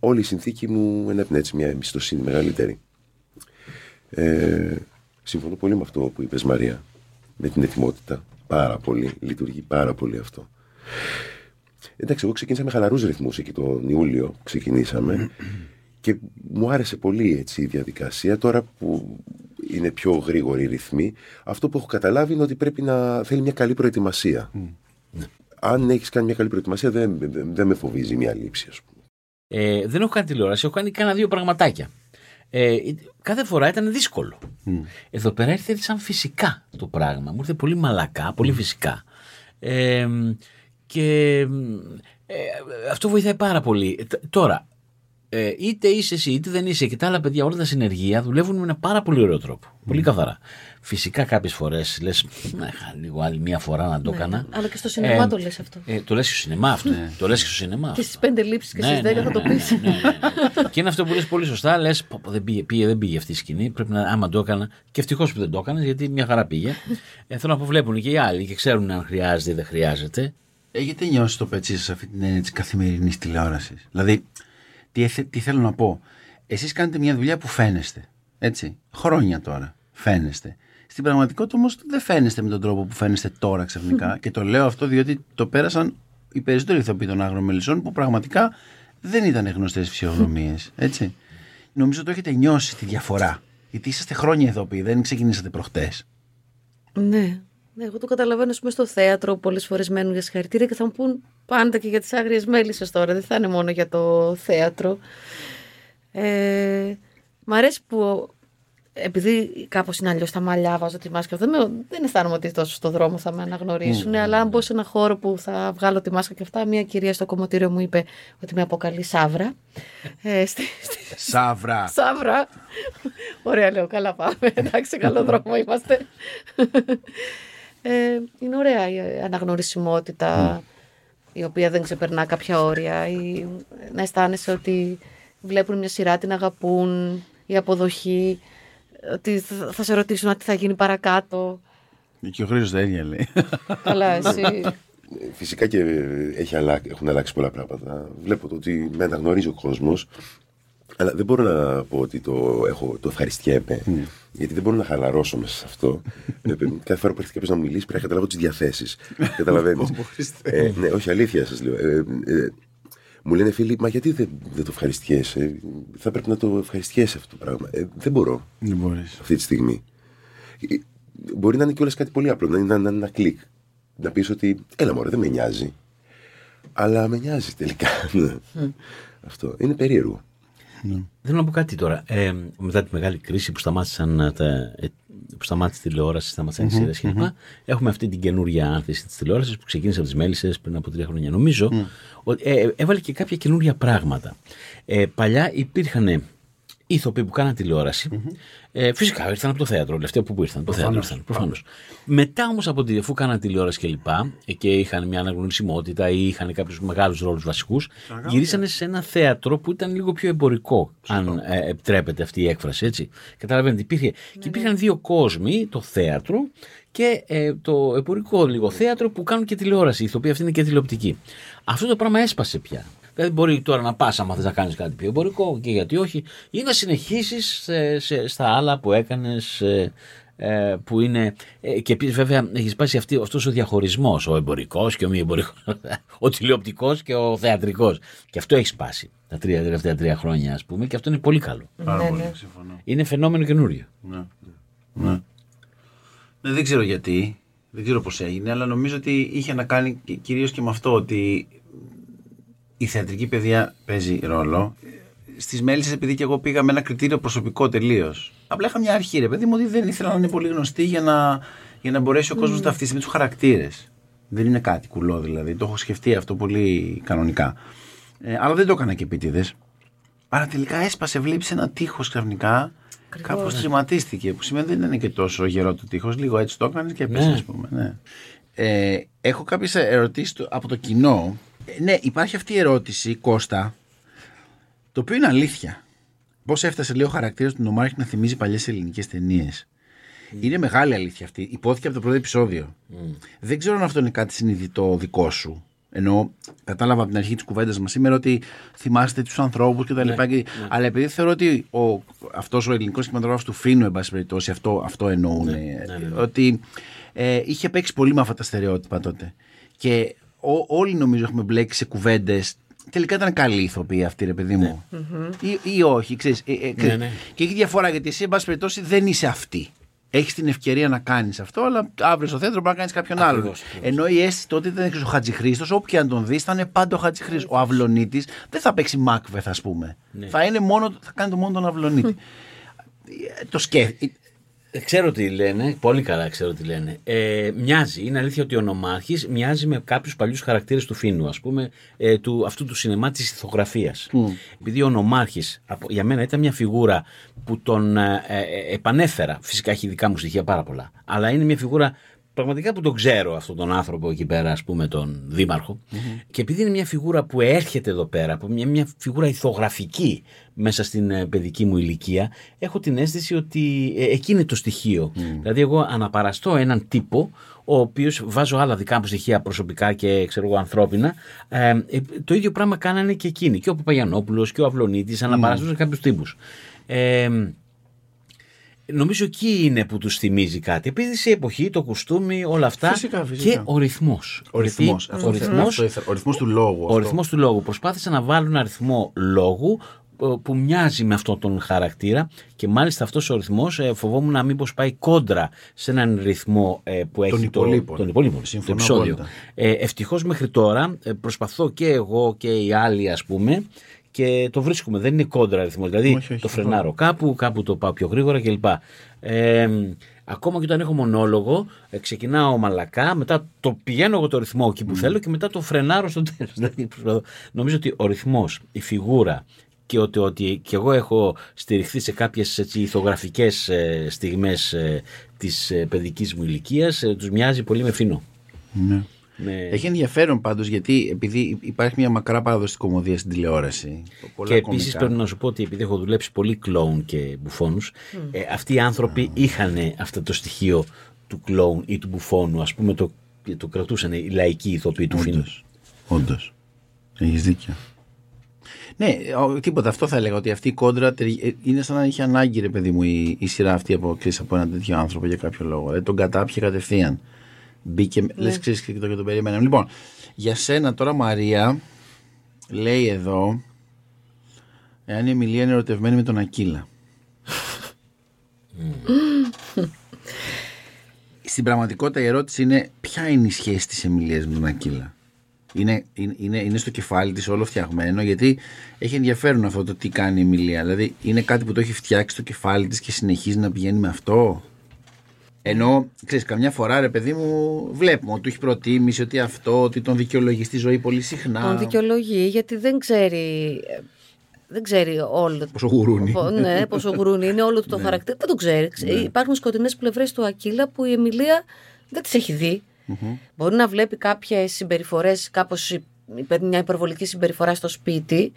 όλη η συνθήκη μου ενέπνε έτσι μια εμπιστοσύνη μεγαλύτερη. Ε, συμφωνώ πολύ με αυτό που είπες Μαρία, με την ετοιμότητα. Πάρα πολύ, λειτουργεί πάρα πολύ αυτό. Εντάξει, εγώ ξεκίνησα με χαλαρούς ρυθμούς εκεί τον Ιούλιο, ξεκινήσαμε και μου άρεσε πολύ έτσι η διαδικασία. Τώρα που είναι πιο γρήγορη η ρυθμή, αυτό που έχω καταλάβει είναι ότι πρέπει να θέλει μια καλή προετοιμασία. Αν έχεις κάνει μια καλή προετοιμασία δεν, δεν, δεν με φοβίζει μια λήψη ας πούμε. Ε, δεν έχω κάνει τηλεόραση, έχω κάνει κάνα δύο πραγματάκια. Ε, κάθε φορά ήταν δύσκολο. Εδώ πέρα ήρθε σαν φυσικά το πράγμα. Μου ήρθε πολύ μαλακά, πολύ φυσικά. Ε, και ε, αυτό βοηθάει πάρα πολύ. Ε, τ- Τώρα, ε, είτε είσαι εσύ είτε δεν είσαι και τα άλλα παιδιά, όλα τα συνεργεία δουλεύουν με ένα πάρα πολύ ωραίο τρόπο. Πολύ καθαρά. Φυσικά κάποιες φορές λες, λίγο άλλη μία φορά να το έκανα. Αλλά και στο σινεμά το λες αυτό. Ε, το λες και στο σινεμά αυτό. Το λες και στο σινεμά. Και αυτό. στις πέντε λήψεις και στις δέκα θα το πεις. ναι, ναι, ναι. και είναι αυτό που λες πολύ σωστά. Λες, δεν πήγε, πήγε, δεν πήγε αυτή η σκηνή. Πρέπει να, άμα το έκανα. Και ευτυχώς που δεν το έκανες, γιατί μια χαρά πήγε. ε, θέλω να πω, βλέπουν και οι άλλοι και ξέρουν αν χρειάζεται ή δεν χρειάζεται. Έχετε νιώσει το πετσί σας αυτή την έννοια της καθημερινής τηλεόρασης; Δηλαδή, τι, έθε- τι θέλω να πω. Εσείς κάνετε μια δουλειά που φαίνεστε. Έτσι. Χρόνια τώρα. Φαίνεστε. Στην πραγματικότητα όμως δεν φαίνεστε με τον τρόπο που φαίνεστε τώρα ξαφνικά. και το λέω αυτό διότι το πέρασαν οι περισσότεροι ηθοποιοί των αγρομελισσών που πραγματικά δεν ήταν γνωστές φυσιογνωμίες. Έτσι. Νομίζω το έχετε νιώσει τη διαφορά. Γιατί είσαστε χρόνια ηθοποιοί, δεν ξεκινήσατε προχτές. Ναι. Ναι, Εγώ το καταλαβαίνω ας πούμε, στο θέατρο πολλές φορές μένουν για συγχαρητήρια και θα μου πούν πάντα και για τις άγριες μέλισσες τώρα. Δεν θα είναι μόνο για το θέατρο. Ε, μ' αρέσει που επειδή κάπως είναι αλλιώς τα μαλλιά, βάζω τη μάσκα. Δεν, με, δεν αισθάνομαι ότι τόσο στο δρόμο θα με αναγνωρίσουν. Αλλά αν μπω σε ένα χώρο που θα βγάλω τη μάσκα και αυτά, μια κυρία στο κομμωτήριο μου είπε ότι με αποκαλεί Σάβρα. Ε, στη, στη, Σάβρα. Σάβρα. Ωραία, λέω. Καλά πάμε. Εντάξει, σε καλό δρόμο είμαστε. Ε, είναι ωραία η αναγνωρισιμότητα η οποία δεν ξεπερνά κάποια όρια. Ή να αισθάνεσαι ότι βλέπουν μια σειρά, την αγαπούν, η αποδοχή, ότι θα θα σε ρωτήσουν τι θα γίνει παρακάτω. Και ο Χρήστος τα ίδια λέει. Καλά, εσύ. Φυσικά και έχει αλλάξει, έχουν αλλάξει πολλά πράγματα. Βλέπω το ότι με αναγνωρίζει ο κόσμος. Αλλά δεν μπορώ να πω ότι το, έχω, το ευχαριστιέμαι. Γιατί δεν μπορώ να χαλαρώσω μέσα σε αυτό. Ε, Κάθε φορά που έρχεται κάποιος να μου μιλήσει, πρέπει να καταλάβω τις διαθέσεις. Καταλαβαίνεις. ε, ναι, όχι αλήθεια σας λέω. Ε, ε, μου λένε φίλοι, μα γιατί δεν, δεν το ευχαριστιέσαι; Θα πρέπει να το ευχαριστιέσαι αυτό το πράγμα. Ε, δεν μπορώ Δεν μπορείς. αυτή τη στιγμή. Ε, Μπορεί να είναι κιόλας κάτι πολύ απλό, να είναι ένα, ένα κλικ. Να πεις ότι, έλα μωρέ, δεν με νοιάζει. Αλλά με νοιάζει τελικά. Αυτό είναι περίεργο. Θέλω να πω κάτι τώρα. Ε, μετά τη μεγάλη κρίση που σταμάτησαν ε, τα, ε, που σταμάτησε η τηλεόραση, σταμάτησαν οι σειρές κλπ. Έχουμε αυτή την καινούρια άνθηση της τηλεόρασης που ξεκίνησε από τις Μέλισσες πριν από τρία χρόνια. Νομίζω ότι ε, έβαλε και κάποια καινούρια πράγματα. Ε, παλιά υπήρχαν ηθοποιοί που κάναν τηλεόραση. Ε, φυσικά ήρθαν από το θέατρο, όλοι αυτοί από πού ήρθαν. Το θέατρο ήρθαν, προφανώς. Μετά όμως από τη, αφού κάναν τηλεόραση και λοιπά ε, και είχαν μια αναγνωρισιμότητα ή είχαν κάποιους μεγάλους ρόλους βασικούς, γυρίσανε σε ένα θέατρο που ήταν λίγο πιο εμπορικό, αν ε, επιτρέπεται αυτή η έκφραση. Έτσι. Καταλαβαίνετε, υπήρχε. Και υπήρχαν δύο κόσμοι, το θέατρο και ε, το εμπορικό λίγο θέατρο που κάνουν και τηλεόραση. Η ηθοποιία αυτή είναι και τηλεοπτική. Αυτό το πράγμα έσπασε πια. Δηλαδή μπορεί τώρα να πας άμα θες να κάνεις κάτι πιο εμπορικό και γιατί όχι ή να συνεχίσεις ε, σε- στα άλλα που έκανες ε, ε, που είναι ε, και επίσης βέβαια έχεις σπάσει αυτή, αυτός ο διαχωρισμός ο εμπορικός και ο μη εμπορικός ο τηλεοπτικός και ο θεατρικός και αυτό έχεις σπάσει τα τρία, τελευταία τρία χρόνια ας πούμε και αυτό είναι πολύ καλό Πάρα Ναι, πολύ, ναι. συμφωνώ. είναι φαινόμενο καινούριο Ναι. Ναι. Ναι, δεν ξέρω γιατί, δεν ξέρω πώς έγινε, αλλά νομίζω ότι είχε να κάνει και- κυρίως και με αυτό ότι η θεατρική παιδεία παίζει ρόλο. Στις μέλισσες επειδή και εγώ πήγα με ένα κριτήριο προσωπικό τελείως. Απλά είχα μια αρχή, ρε παιδί μου, ότι δεν ήθελα να είναι πολύ γνωστή για να, για να μπορέσει ο κόσμος να ταυτίσει με τους χαρακτήρες. Δεν είναι κάτι κουλό δηλαδή. Το έχω σκεφτεί αυτό πολύ κανονικά. Ε, αλλά δεν το έκανα και επίτηδες. Άρα τελικά έσπασε, βλέπει ένα τείχος ξαφνικά. Κάπως τριματίστηκε. Που σημαίνει δεν είναι και τόσο γερό το τείχος. Λίγο έτσι το έκανες και έπεσε, Ναι. ας πούμε. Ναι. Ε, έχω κάποιες ερωτήσεις από το κοινό. Ε, ναι, υπάρχει αυτή η ερώτηση, Κώστα, το οποίο είναι αλήθεια. Πώς έφτασε, λέει, ο χαρακτήρας του Νομάρχη να θυμίζει παλιές ελληνικές ταινίες. Είναι μεγάλη αλήθεια αυτή. Υπόθηκε από το πρώτο επεισόδιο. Δεν ξέρω αν αυτό είναι κάτι συνειδητό δικό σου. Ενώ κατάλαβα από την αρχή της κουβέντας μας σήμερα ότι θυμάστε τους ανθρώπους κτλ. Ναι, Και... Αλλά επειδή θεωρώ ότι ο, αυτός ο ελληνικός κινηματογράφος του Φίνου, εν πάση περιπτώσει, αυτό, αυτό εννοούν. Ναι, ναι, ναι. Ότι ε, είχε παίξει πολύ με αυτά τα στερεότυπα τότε. Και ό- όλοι νομίζω έχουμε μπλέξει σε κουβέντες. Τελικά ήταν καλή ηθοποιή αυτή, ρε παιδί μου. Ή, ή όχι, ξέρεις, ε, ε, ξέρεις. ναι. Και έχει διαφορά γιατί εσύ, εν πάση περιπτώσει, δεν είσαι αυτή. έχεις την ευκαιρία να κάνεις αυτό, αλλά αύριο στο θέατρο μπορεί να κάνεις κάποιον άλλον. Ακριβώς, ακριβώς. Ενώ η αίσθηση τότε ήταν ο Χατζηχρήστο, όπου και αν τον δεις, θα είναι πάντα ο Χατζηχρήστο. Ο Αυλονίτης δεν θα παίξει Μάκβεθ, ας πούμε. Ναι. Θα, είναι μόνο, θα κάνει το μόνο τον Αυλονίτη. Ε, το σκέφτεται. Ε, Ξέρω τι λένε, πολύ καλά ξέρω τι λένε. Ε, μοιάζει, είναι αλήθεια ότι ο Νομάρχης μοιάζει με κάποιους παλιούς χαρακτήρες του Φίνου, ας πούμε, ε, του, αυτού του σινεμά της ηθογραφίας. Επειδή ο Νομάρχης από- για μένα ήταν μια φιγούρα που τον ε, ε, επανέφερα, φυσικά έχει δικά μου στοιχεία πάρα πολλά, αλλά είναι μια φιγούρα πραγματικά που τον ξέρω αυτόν τον άνθρωπο εκεί πέρα, ας πούμε, τον δημαρχο Και επειδή είναι μια φιγούρα που έρχεται εδώ πέρα, από μια, μια φιγούρα ηθογραφική μέσα στην ε, παιδική μου ηλικία, έχω την αίσθηση ότι ε, εκεί είναι το στοιχείο. Δηλαδή, εγώ αναπαραστώ έναν τύπο, ο οποίος βάζω άλλα δικά μου στοιχεία προσωπικά και ξέρω εγώ ανθρώπινα. Ε, ε, το ίδιο πράγμα κάνανε και εκείνοι. Και ο Παπαγιανόπουλος και ο Αυλονίτης αναπαραστούσαν κάποιους τύπους. Ε, Νομίζω εκεί είναι που τους θυμίζει κάτι. Επειδή σε εποχή, το κουστούμι, όλα αυτά. Φυσικά, φυσικά. Και ο ρυθμός. Ο ρυθμός. Αυτό Ο θέλω- ρυθμός, αυτό ήθελα. Ο ρυθμός του λόγου, Ο αυτό. ρυθμός του λόγου. Προσπάθησαν να βάλουν αριθμό λόγου ε, που μοιάζει με αυτόν τον χαρακτήρα και μάλιστα αυτός ο ρυθμός ε, φοβόμουν να μήπως πάει κόντρα σε έναν ρυθμό ε, που έχει υπολείπων. το, τον υπολείπων, το Συμφωνώ επεισόδιο. απόλυτα. Ε, ευτυχώς μέχρι τώρα ε, προσπαθώ και εγώ και οι άλλοι ας πούμε και το βρίσκουμε, δεν είναι κόντρα αριθμός, δηλαδή Όχι, όχι, το συμφωνώ. φρενάρω κάπου, κάπου το πάω πιο γρήγορα κλπ. Ε, ακόμα και όταν έχω μονόλογο, ε, ξεκινάω μαλακά, μετά το πηγαίνω εγώ το ρυθμό εκεί που θέλω και μετά το φρενάρω στο τέλος. Δηλαδή, προσπαθώ. Νομίζω ότι ο ρυθμός, η φιγούρα και ότι, ότι και εγώ έχω στηριχθεί σε κάποιες έτσι, ηθογραφικές ε, στιγμές ε, της ε, παιδικής μου ηλικίας, ε, τους μοιάζει πολύ με φίνο. Ναι. Με... Έχει ενδιαφέρον πάντως γιατί επειδή υπάρχει μια μακρά παράδοση κομμωδίας στην τηλεόραση. πολλά και επίσης κομικά. πρέπει να σου πω ότι επειδή έχω δουλέψει πολύ κλόουν και μπουφόνους, ε, αυτοί οι άνθρωποι είχαν αυτό το στοιχείο του κλόουν ή του μπουφόνου, ας πούμε, το, το κρατούσαν οι λαϊκοί ηθοποιοί του φίλου. Όντως. Έχεις δίκιο. Ναι, ο- τίποτα. Αυτό θα έλεγα ότι αυτή η κόντρα τερι- ε, είναι σαν να είχε ανάγκη, ρε παιδί μου, η, η σειρά αυτή από, ξέρεις, από έναν τέτοιο άνθρωπο για κάποιο λόγο. Δηλαδή τον κατάπιε κατευθείαν. Μπήκε, Ναι. λες, ξέρεις και το, και το περιμέναμε. Λοιπόν, για σένα τώρα Μαρία, λέει εδώ, εάν η Εμιλία είναι ερωτευμένη με τον Ακύλα. Στην πραγματικότητα η ερώτηση είναι ποια είναι η σχέση της Εμιλίας με τον Ακύλα; Είναι, είναι, είναι, είναι στο κεφάλι της όλο φτιαγμένο γιατί έχει ενδιαφέρον αυτό το τι κάνει η Εμιλία. Δηλαδή είναι κάτι που το έχει φτιάξει στο κεφάλι της και συνεχίζει να πηγαίνει με αυτό; Ενώ, ξέρεις, καμιά φορά ρε παιδί μου βλέπουμε ότι του έχει προτίμηση, ότι αυτό, ότι τον δικαιολογείς στη ζωή πολύ συχνά. Τον δικαιολογεί γιατί δεν ξέρει. Δεν ξέρει όλο. Πόσο γουρούνι. Πο- Ναι, πόσο γουρούνι είναι όλο του το χαρακτήρα. Δεν το ξέρει. Υπάρχουν σκοτεινές πλευρές του Ακύλα που η Εμιλία δεν τις έχει δει. Μπορεί να βλέπει κάποιες συμπεριφορές, κάπως μια υπερβολική συμπεριφορά στο σπίτι,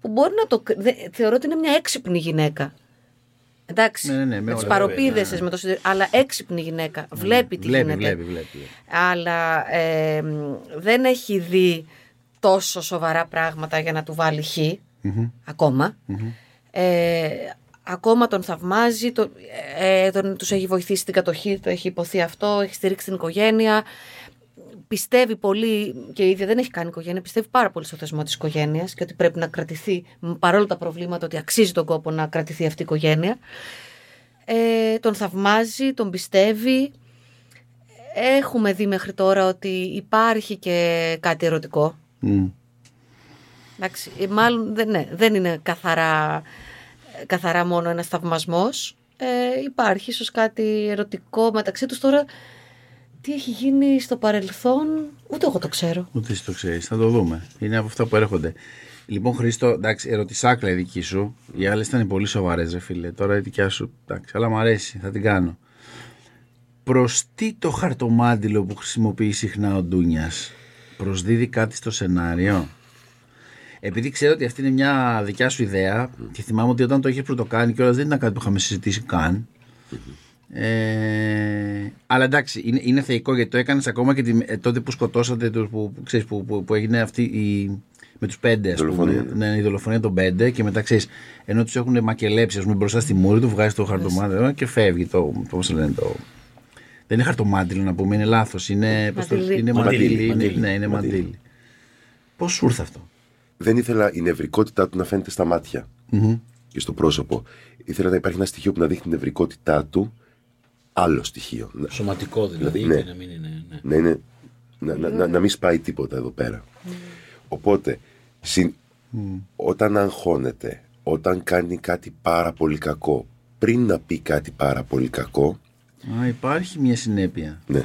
που μπορεί να το. κρ- δε- θεωρώ ότι είναι μια έξυπνη γυναίκα. Εντάξει. Ναι, ναι, ναι, με με τις όλα, παροπίδες βέβαια, με το συντε- Αλλά έξυπνη γυναίκα. Βλέπει τι βλέπει, γίνεται. βλέπει, βλέπει. Αλλά ε, μ, δεν έχει δει τόσο σοβαρά πράγματα για να του βάλει χ. ακομα Ε, ακόμα τον θαυμάζει, τον, ε, τον, τους έχει βοηθήσει στην κατοχή, το έχει υποθεί αυτό, έχει στηρίξει την οικογένεια. Πιστεύει πολύ, και η ίδια δεν έχει κάνει οικογένεια, πιστεύει πάρα πολύ στο θεσμό της οικογένειας και ότι πρέπει να κρατηθεί, μ, παρόλο τα προβλήματα, ότι αξίζει τον κόπο να κρατηθεί αυτή η οικογένεια. Ε, τον θαυμάζει, τον πιστεύει. Έχουμε δει μέχρι τώρα ότι υπάρχει και κάτι ερωτικό. Μμ. Εντάξει, ε, μάλλον δεν, ναι, δεν είναι καθαρά, καθαρά μόνο ένας θαυμασμός. Ε, υπάρχει ίσως κάτι ερωτικό μεταξύ τους τώρα. Τι έχει γίνει στο παρελθόν, ούτε εγώ το ξέρω. Ούτε εσύ το ξέρεις, θα το δούμε. Είναι από αυτά που έρχονται. Λοιπόν, Χρήστο, εντάξει, ερωτησάκλα η δική σου. Οι άλλες ήταν πολύ σοβαρές, ρε φίλε. Τώρα η δικιά σου, εντάξει, αλλά μου αρέσει, θα την κάνω. Προς τι το χαρτομάτιλο που χρησιμοποιεί συχνά ο Ντούνιας, προσδίδει κάτι στο σενάριο; Επειδή ξέρω ότι αυτή είναι μια δικιά σου ιδέα και θυμάμαι ότι όταν το είχε πρωτοκάνει κιόλας δεν ήταν κάτι που είχαμε συζητήσει καν. Ε, αλλά εντάξει, είναι, είναι θεϊκό γιατί το έκανες ακόμα και τη, ε, τότε που σκοτώσατε, τους, που, που, ξέρεις, που, που, που έγινε αυτή η, με τους πέντε, ας πούμε. Δολοφονία. Ναι, η δολοφονία των πέντε και μετά ξέρεις, ενώ τους έχουν μακελέψει, ας πούμε, μπροστά στη μούρη του, βγάζει το χαρτομάτιλο και φεύγει το. Πώς το λένε το. Δεν είναι χαρτομάτιλο να πούμε, είναι λάθος. Είναι, πώς το- Μαντίλι. είναι Μαντίλι, μαντίλι. είναι- μαντίλι. Ναι, είναι Μαντίλι. μαντίλι. Πώς σου ήρθε αυτό; Δεν ήθελα η νευρικότητά του να φαίνεται στα ματια και στο πρόσωπο. Ήθελα να υπάρχει ένα στοιχείο που να δείχνει την νευρικότητά του άλλο στοιχείο. Να- Σωματικό δηλαδή, Ναι. και να μην είναι. Ναι. να, είναι, να, να, να, να μην σπάει τίποτα εδώ πέρα. Οπότε, συν- όταν αγχώνεται, όταν κάνει κάτι πάρα πολύ κακό, πριν να πει κάτι πάρα πολύ κακό, Α, υπάρχει μια συνέπεια. ναι,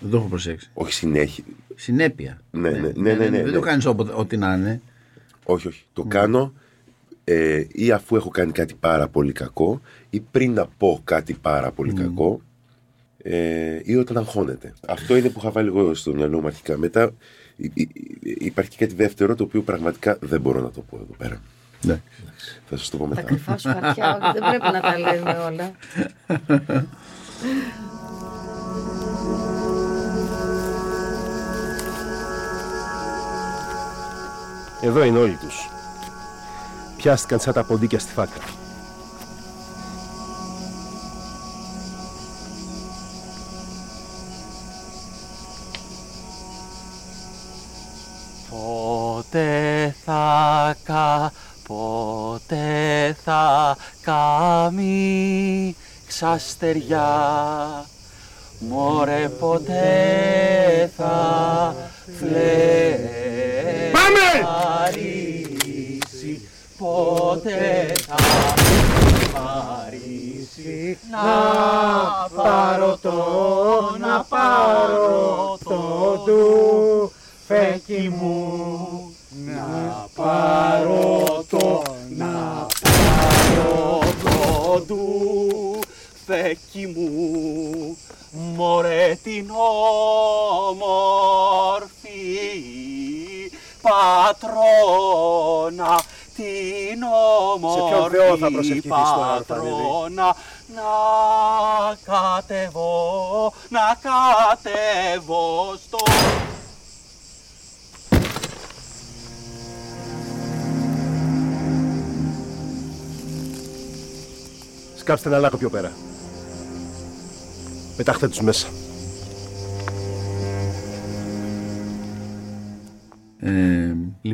Δεν το έχω προσέξει. όχι συνέχεια. Συνέπεια. Ναι, ναι, ναι, ναι, ναι, Δεν το ναι. κάνεις ό,τι να είναι. Όχι, όχι. Το κάνω ε, ή αφού έχω κάνει κάτι πάρα πολύ κακό ή πριν να πω κάτι πάρα πολύ κακό ε, ή όταν αγχώνεται. Αυτό είναι που είχα βάλει εγώ στο μυαλό μου αρχικά. Μετά υ- υ- υ- υπάρχει και κάτι δεύτερο το οποίο πραγματικά δεν μπορώ να το πω εδώ πέρα. Ναι. Θα σας το πω Τα μετά. κρυφά σου χαρτιά, όχι, δεν πρέπει να τα λέμε όλα. Εδώ είναι όλοι τους. Πιάστηκαν σαν τα ποντίκια στη φάκα. Πότε θα κα, πότε θα καμί ξαστεριά. Μωρέ ποτέ θα φλερήσει Ποτέ θα φλερήσει Να πάρω το, να πάρω το του φέκι μου Να θα προσευχηθείς τώρα, Ορφανίδη; πατρόνα να κατεβώ, να κατεβώ στο Σκάψτε ένα λάκκο πιο πέρα. Πετάχτε τους μέσα.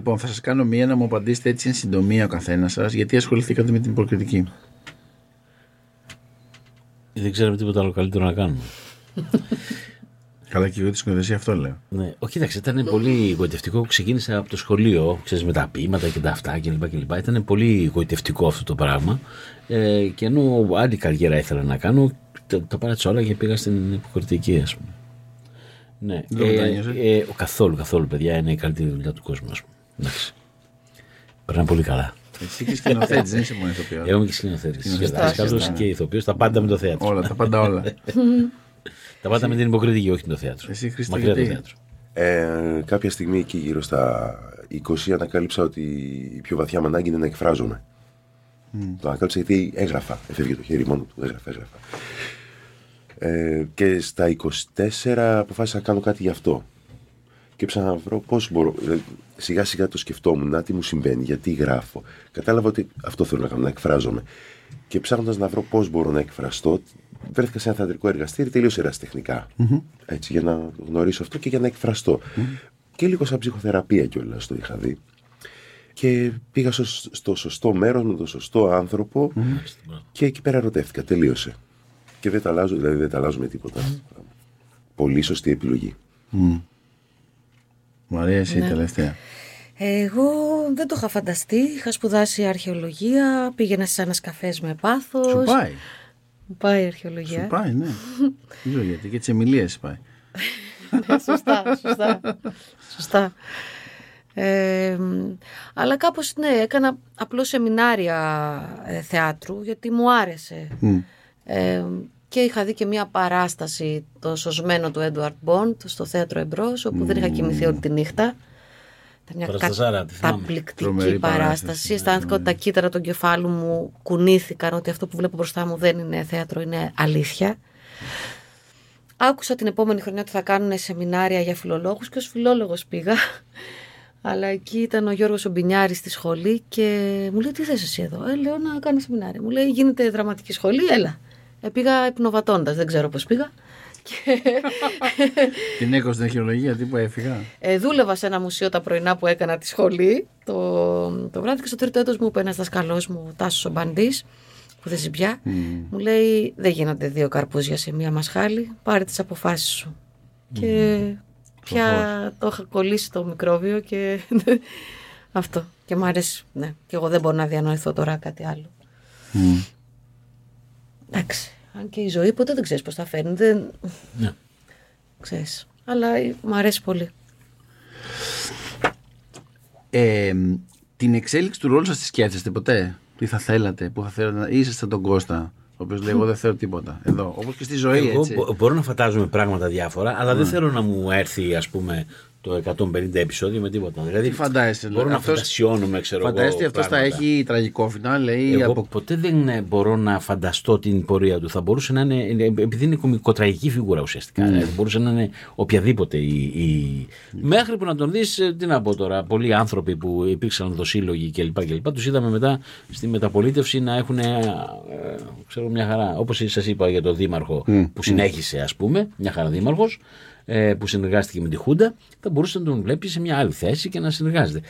Λοιπόν, θα σας κάνω μία να μου απαντήσετε έτσι εν συντομία ο καθένας σας, γιατί ασχοληθήκατε με την υποκριτική. Δεν ξέραμε τίποτα άλλο καλύτερο να κάνουμε. Καλά, και εγώ τη σκηνοθεσία αυτό λέω. Ναι. Όχι, κοίταξε, ήταν πολύ γοητευτικό. Ξεκίνησα από το σχολείο, ξέρεις, με τα ποίηματα και τα αυτά κλπ. κλπ. Ήταν πολύ γοητευτικό αυτό το πράγμα. Ε, και ενώ άλλη καριέρα ήθελα να κάνω, τα, τα παράτησα όλα και πήγα στην υποκριτική, ας πούμε. Ναι. Δεν το νιώσε. ε, ο, καθόλου, καθόλου, παιδιά, είναι η καλύτερη δουλειά του κόσμου, ας πούμε. Εντάξει. Περνάει πολύ καλά. Εσύ και σκηνοθέτης, δεν είσαι μόνο ηθοποιός. Εγώ είμαι και σκηνοθέτης. Και Σκηνοθέτης, δάσκαλο ναι. και ηθοποιός. Τα πάντα με το θέατρο. Όλα, τα πάντα όλα. τα πάντα με την υποκριτική, όχι με το θέατρο. Εσύ, Χρήστο, Μακριά το γιατί; θέατρο. Ε, κάποια στιγμή εκεί γύρω στα 20 ανακάλυψα ότι η πιο βαθιά μου ανάγκη είναι να εκφράζομαι. Το ανακάλυψα γιατί έγραφα. Έφευγε το χέρι μόνο του. Έγραφα, έγραφα. Ε, και στα 24 αποφάσισα να κάνω κάτι γι' αυτό. Και έψαχνα να βρω πώς μπορώ. Δηλαδή, σιγά σιγά το σκεφτόμουν, να τι μου συμβαίνει, γιατί γράφω. Κατάλαβα ότι αυτό θέλω να κάνω, να εκφράζομαι. Και ψάχνοντας να βρω πώς μπορώ να εκφραστώ, βρέθηκα σε ένα θεατρικό εργαστήρι τελείω ερασιτεχνικά. Έτσι, για να γνωρίσω αυτό και για να εκφραστώ. Και λίγο σαν ψυχοθεραπεία κιόλας το είχα δει. Και πήγα στο, στο σωστό μέρος με τον σωστό άνθρωπο και εκεί πέρα ερωτεύτηκα. Τελείωσε. Και δεν τα αλλάζω, δηλαδή δεν τα αλλάζω με τίποτα. Πολύ σωστή επιλογή. Μαρία, εσύ Ναι. τελευταία. Εγώ δεν το είχα φανταστεί. Είχα σπουδάσει αρχαιολογία, πήγαινα σε ένας καφές με πάθος. Σου πάει. Μου πάει η αρχαιολογία. Σου πάει, ναι. Δεν ξέρω γιατί. Και τις εμιλίε πάει. Ναι, σωστά, σωστά. σωστά. Ε, αλλά κάπως ναι, έκανα απλώς σεμινάρια ε, θεάτρου γιατί μου άρεσε. Ε, και είχα δει και μια παράσταση το σωσμένο του Έντουαρτ Μποντ στο θέατρο Εμπρός όπου δεν είχα κοιμηθεί όλη τη νύχτα. Ήταν μια Παραστασάρα, τη θυμάμαι. καταπληκτική Τρομερή παράσταση. παράσταση, ναι, Αισθάνθηκα ότι τα κύτταρα του κεφάλου μου κουνήθηκαν ότι αυτό που βλέπω μπροστά μου δεν είναι θέατρο, είναι αλήθεια. Άκουσα την επόμενη χρονιά ότι θα κάνουν σεμινάρια για φιλολόγους και ως φιλόλογος πήγα. Αλλά εκεί ήταν ο Γιώργος Ομπινιάρης στη σχολή και μου λέει τι θες εσύ εδώ; Ε, λέω να κάνω σεμινάρια. Μου λέει γίνεται δραματική σχολή, έλα. Ε, πήγα υπνοβατώντας, δεν ξέρω πώς πήγα. Και Την έκοψε την αρχαιολογία, τύπου έφυγα. ε, δούλευα σε ένα μουσείο τα πρωινά που έκανα τη σχολή το, το βράδυ και στο τρίτο έτος μου είπε ένας δασκαλός μου, ο Τάσος ο Μπαντής, που που δεν ζει πια, μου λέει δεν γίνονται δύο καρπούζια σε μία μασχάλη, πάρε τις αποφάσεις σου. Και πια το είχα κολλήσει το μικρόβιο και αυτό. Και μου αρέσει, ναι. Και εγώ δεν μπορώ να διανοηθώ τώρα κάτι άλλο. Εντάξει. Αν και η ζωή ποτέ δεν ξέρεις πώς θα φέρνει. Δεν... Ναι. Ξέρεις. Αλλά μου αρέσει πολύ. Ε, την εξέλιξη του ρόλου σας τη σκέφτεστε ποτέ; Τι θα θέλατε, πού θα θέλατε να είσαστε τον Κώστα. Ο οποίος λέει: Εγώ δεν θέλω τίποτα. Εδώ. Όπως και στη ζωή. Εγώ έτσι. μπο- μπορώ να φαντάζομαι πράγματα διάφορα, αλλά δεν θέλω να μου έρθει, ας πούμε, το 150 επεισόδιο με τίποτα. Δηλαδή, Τι φαντάζεστε, μπορώ δηλαδή, να αυτός- φαντασιώνουμε, ξέρω Φαντάζεστε εγώ. αυτό θα πράγματα. έχει τραγικό φινάλε ή Εγώ από. ποτέ δεν ε, μπορώ να φανταστώ την πορεία του. Θα μπορούσε να είναι, είναι- επειδή είναι κομικοτραγική φιγούρα ουσιαστικά. Mm. Δηλαδή, μπορούσε να είναι οποιαδήποτε. Η, η... Μέχρι που να τον δεις, τι να πω τώρα, πολλοί άνθρωποι που υπήρξαν δοσύλλογοι κλπ. κλπ τους είδαμε μετά στη μεταπολίτευση να έχουν ε, ξέρω, μια χαρά. Όπως σας είπα για τον Δήμαρχο Mm. που συνέχισε, ας πούμε, μια χαρά Δήμαρχος, ε, που συνεργάστηκε με τη Χούντα, θα μπορούσε να τον βλέπει σε μια άλλη θέση και να συνεργάζεται.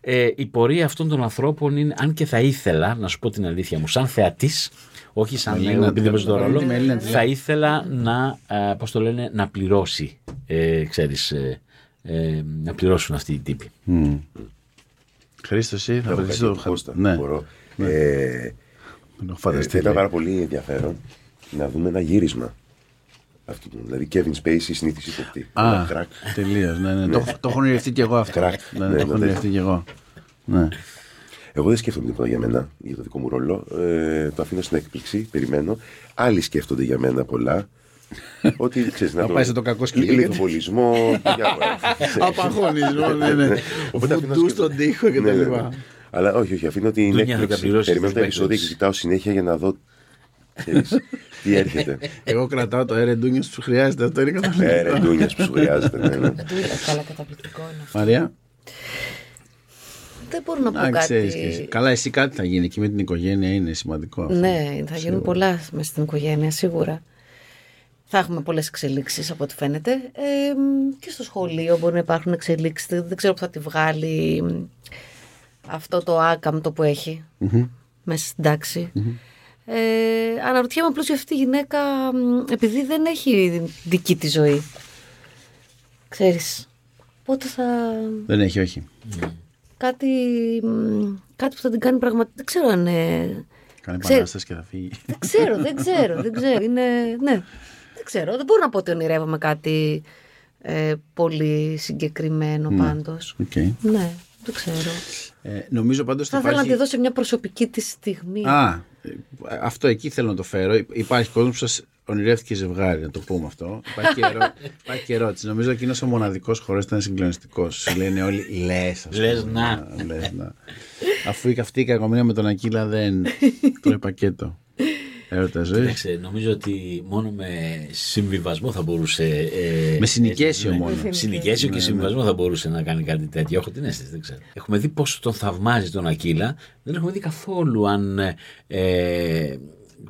Ε, η πορεία αυτών των ανθρώπων είναι, αν και θα ήθελα, να σου πω την αλήθεια μου, σαν θεατής, όχι σαν Μελίνα, εγώ επειδή παίζω το Μελίνα, ρόλο, Μελίνα, θα ήθελα να, ε, πώς το λένε, να πληρώσει, ε, ξέρεις, ε, ε, να πληρώσουν αυτοί οι τύποι. Μμ. Χρήστος, εσύ θα Εγώ βρεις κάτι το. Κώστα, Ναι, μπορώ. Ναι. Ε, το έχω ε, φανταστεί. θα ήταν λέει. πάρα πολύ ενδιαφέρον να δούμε ένα γύρισμα. Αυτού του. Δηλαδή, Kevin Spacey συνήθιση υποπτή. Α, Ένα κρακ. τελείως. Ναι, ναι. Το, το έχω ονειρευτεί κι εγώ αυτό. Κρακ. Ναι, Ναι, το έχω ναι, ονειρευτεί κι εγώ. Ναι. Εγώ δεν σκέφτομαι τίποτα για μένα, για το δικό μου ρόλο. Ε, το αφήνω στην έκπληξη, περιμένω. Άλλοι σκέφτονται για μένα πολλά. Ότι ξέρεις Να πάει σε το κακό σκυλί. Λιθοβολισμό. διάφορα. Απαγχωνισμό, ναι, ναι. Οπότε αφήνω Βουντούς σκέφτομαι. στον τοίχο και Ναι, τα ναι, λοιπά. ναι. Αλλά όχι, όχι, αφήνω την Δούνια θα τα έκπληξη. πληρώσεις Περιμένω τα στους επεισόδια και παίκτες. κοιτάω συνέχεια για να δω. ξέρεις, τι έρχεται. Εγώ κρατάω το αέρα ντούνια που σου χρειάζεται. Αυτό είναι Ε, ρε, καταπληκτικό. ντούνιας που σου χρειάζεται. ναι, ναι. Καλά, καταπληκτικό είναι αυτό. Μαρία, Δεν μπορώ να πω να κάτι. ξέρεις και εσύ. Καλά, εσύ κάτι θα γίνει και με την οικογένεια είναι σημαντικό. αυτό. Ναι, θα γίνουν πολλά μέσα στην οικογένεια, σίγουρα. Θα έχουμε πολλές εξελίξεις από ό,τι φαίνεται. Ε, μ, και στο σχολείο μπορεί να υπάρχουν εξελίξεις. Δεν δεν ξέρω που θα τη βγάλει μ, αυτό το άκαμπτο που έχει Μμμ. μέσα στην τάξη Ε, αναρωτιέμαι απλώς για αυτή τη γυναίκα, μ, επειδή δεν έχει δική της ζωή. Ξέρεις, πότε θα... Δεν έχει, όχι. Κάτι, μ, κάτι που θα την κάνει πραγματικά... Δεν ξέρω αν... ε, Κάνει Ξέρ- επανάσταση και θα φύγει. δεν ξέρω, δεν ξέρω, δεν ξέρω. Είναι, ναι, δεν ξέρω. Δεν μπορώ να πω ότι ονειρεύομαι κάτι ε, πολύ συγκεκριμένο Ναι. πάντως. Οκ. Ναι, δεν ξέρω. Ε, νομίζω πάντως Θα ότι ήθελα να υπάρχει... τη δώσω μια προσωπική της στιγμή. Α, ε, αυτό εκεί θέλω να το φέρω. Υ- Υπάρχει κόσμος που σας ονειρεύτηκε ζευγάρι, να το πούμε αυτό. Υπάρχει και, ερώ... υπάρχει και ερώτηση. Νομίζω εκείνος ο μοναδικός χώρο ήταν συγκλονιστικός. Σου λένε όλοι λες. Λες να. Λες να. Αφού η αυτή η κακομοίρα με τον Ακύλα δεν τρώει πακέτο. Έρωτα ζωής. Κοίταξε, νομίζω ότι μόνο με συμβιβασμό θα μπορούσε. ε, Με συνοικέσιο ναι, μόνο. Συνοικέσιο και συμβιβασμό θα μπορούσε να κάνει κάτι τέτοιο. Έχω την αίσθηση, δεν ξέρω. Έχουμε δει πόσο τον θαυμάζει τον Ακύλα. Δεν έχουμε δει καθόλου αν ε,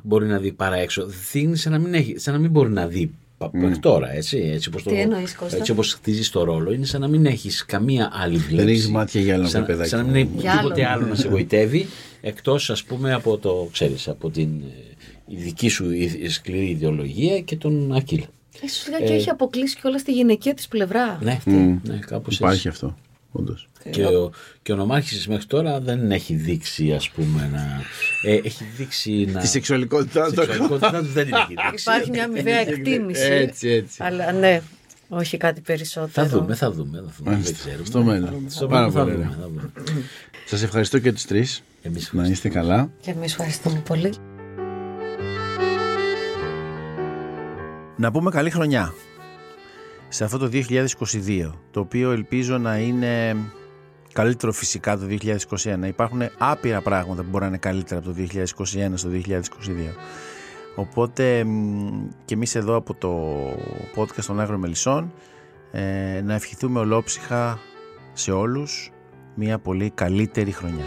μπορεί να δει παρά έξω. Δείχνει σαν να μην, έχει, σαν να μην μπορεί να δει πα- μέχρι τώρα, έτσι. Έτσι όπως, Τι εννοείς, Κώστα; έτσι όπως χτίζεις το ρόλο, είναι σαν να μην έχεις καμία άλλη βλέψη. έχεις μάτια για άλλον, σαν, παιδάκι σαν να μου. μην έχει Για τίποτε άλλον. άλλο να σε γοητεύει, εκτός ας πούμε από το, ξέρεις, από την ε, η δική σου η- η σκληρή ιδεολογία και τον Ακύλα. Ίσως λίγα και έχει αποκλείσει και όλα στη γυναικεία της πλευρά. Ναι, αυτή, ναι κάπως Υπάρχει έτσι. αυτό. Όντως. Και ο, και ο Νομάρχης μέχρι τώρα δεν έχει δείξει ας πούμε να... Ε, έχει δείξει να... Τη σεξουαλικότητά Τη του. σεξουαλικότητά του δεν την έχει δείξει. Υπάρχει μια αμοιβαία εκτίμηση. Έτσι, έτσι. Αλλά ναι, όχι κάτι περισσότερο. Θα δούμε, θα δούμε. Θα δούμε δεν ξέρουμε. Στο μέλλον. Στο Πάρα μέλλον θα πολύ δούμε. ωραία. θα δούμε. Σας ευχαριστώ και τους τρεις. Εμείς Να είστε καλά. Και εμείς ευχαριστούμε πολύ. Να πούμε καλή χρονιά σε αυτό το 2022, το οποίο ελπίζω να είναι καλύτερο φυσικά το 2021. Υπάρχουν άπειρα πράγματα που μπορεί να είναι καλύτερα από το 2021 στο 2022. Οπότε μ, και εμείς εδώ από το podcast των Άγρων Μελισσών ε, να ευχηθούμε ολόψυχα σε όλους μια πολύ καλύτερη χρονιά.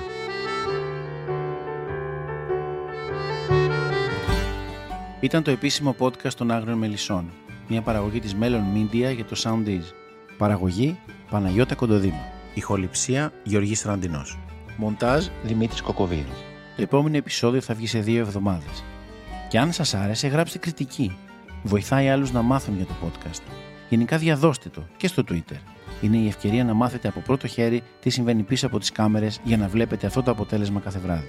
Ήταν το επίσημο podcast των Άγριων Μελισσών, μια παραγωγή της Melon Media για το Soundees. Παραγωγή Παναγιώτα Κοντοδήμα. Ηχοληψία Γιωργής Τραντινός. Μοντάζ Δημήτρης Κοκοβίδης. Το επόμενο επεισόδιο θα βγει σε δύο εβδομάδες. Και αν σας άρεσε, γράψτε κριτική. Βοηθάει άλλους να μάθουν για το podcast. Γενικά διαδώστε το και στο Twitter. Είναι η ευκαιρία να μάθετε από πρώτο χέρι τι συμβαίνει πίσω από τις κάμερες για να βλέπετε αυτό το αποτέλεσμα κάθε βράδυ.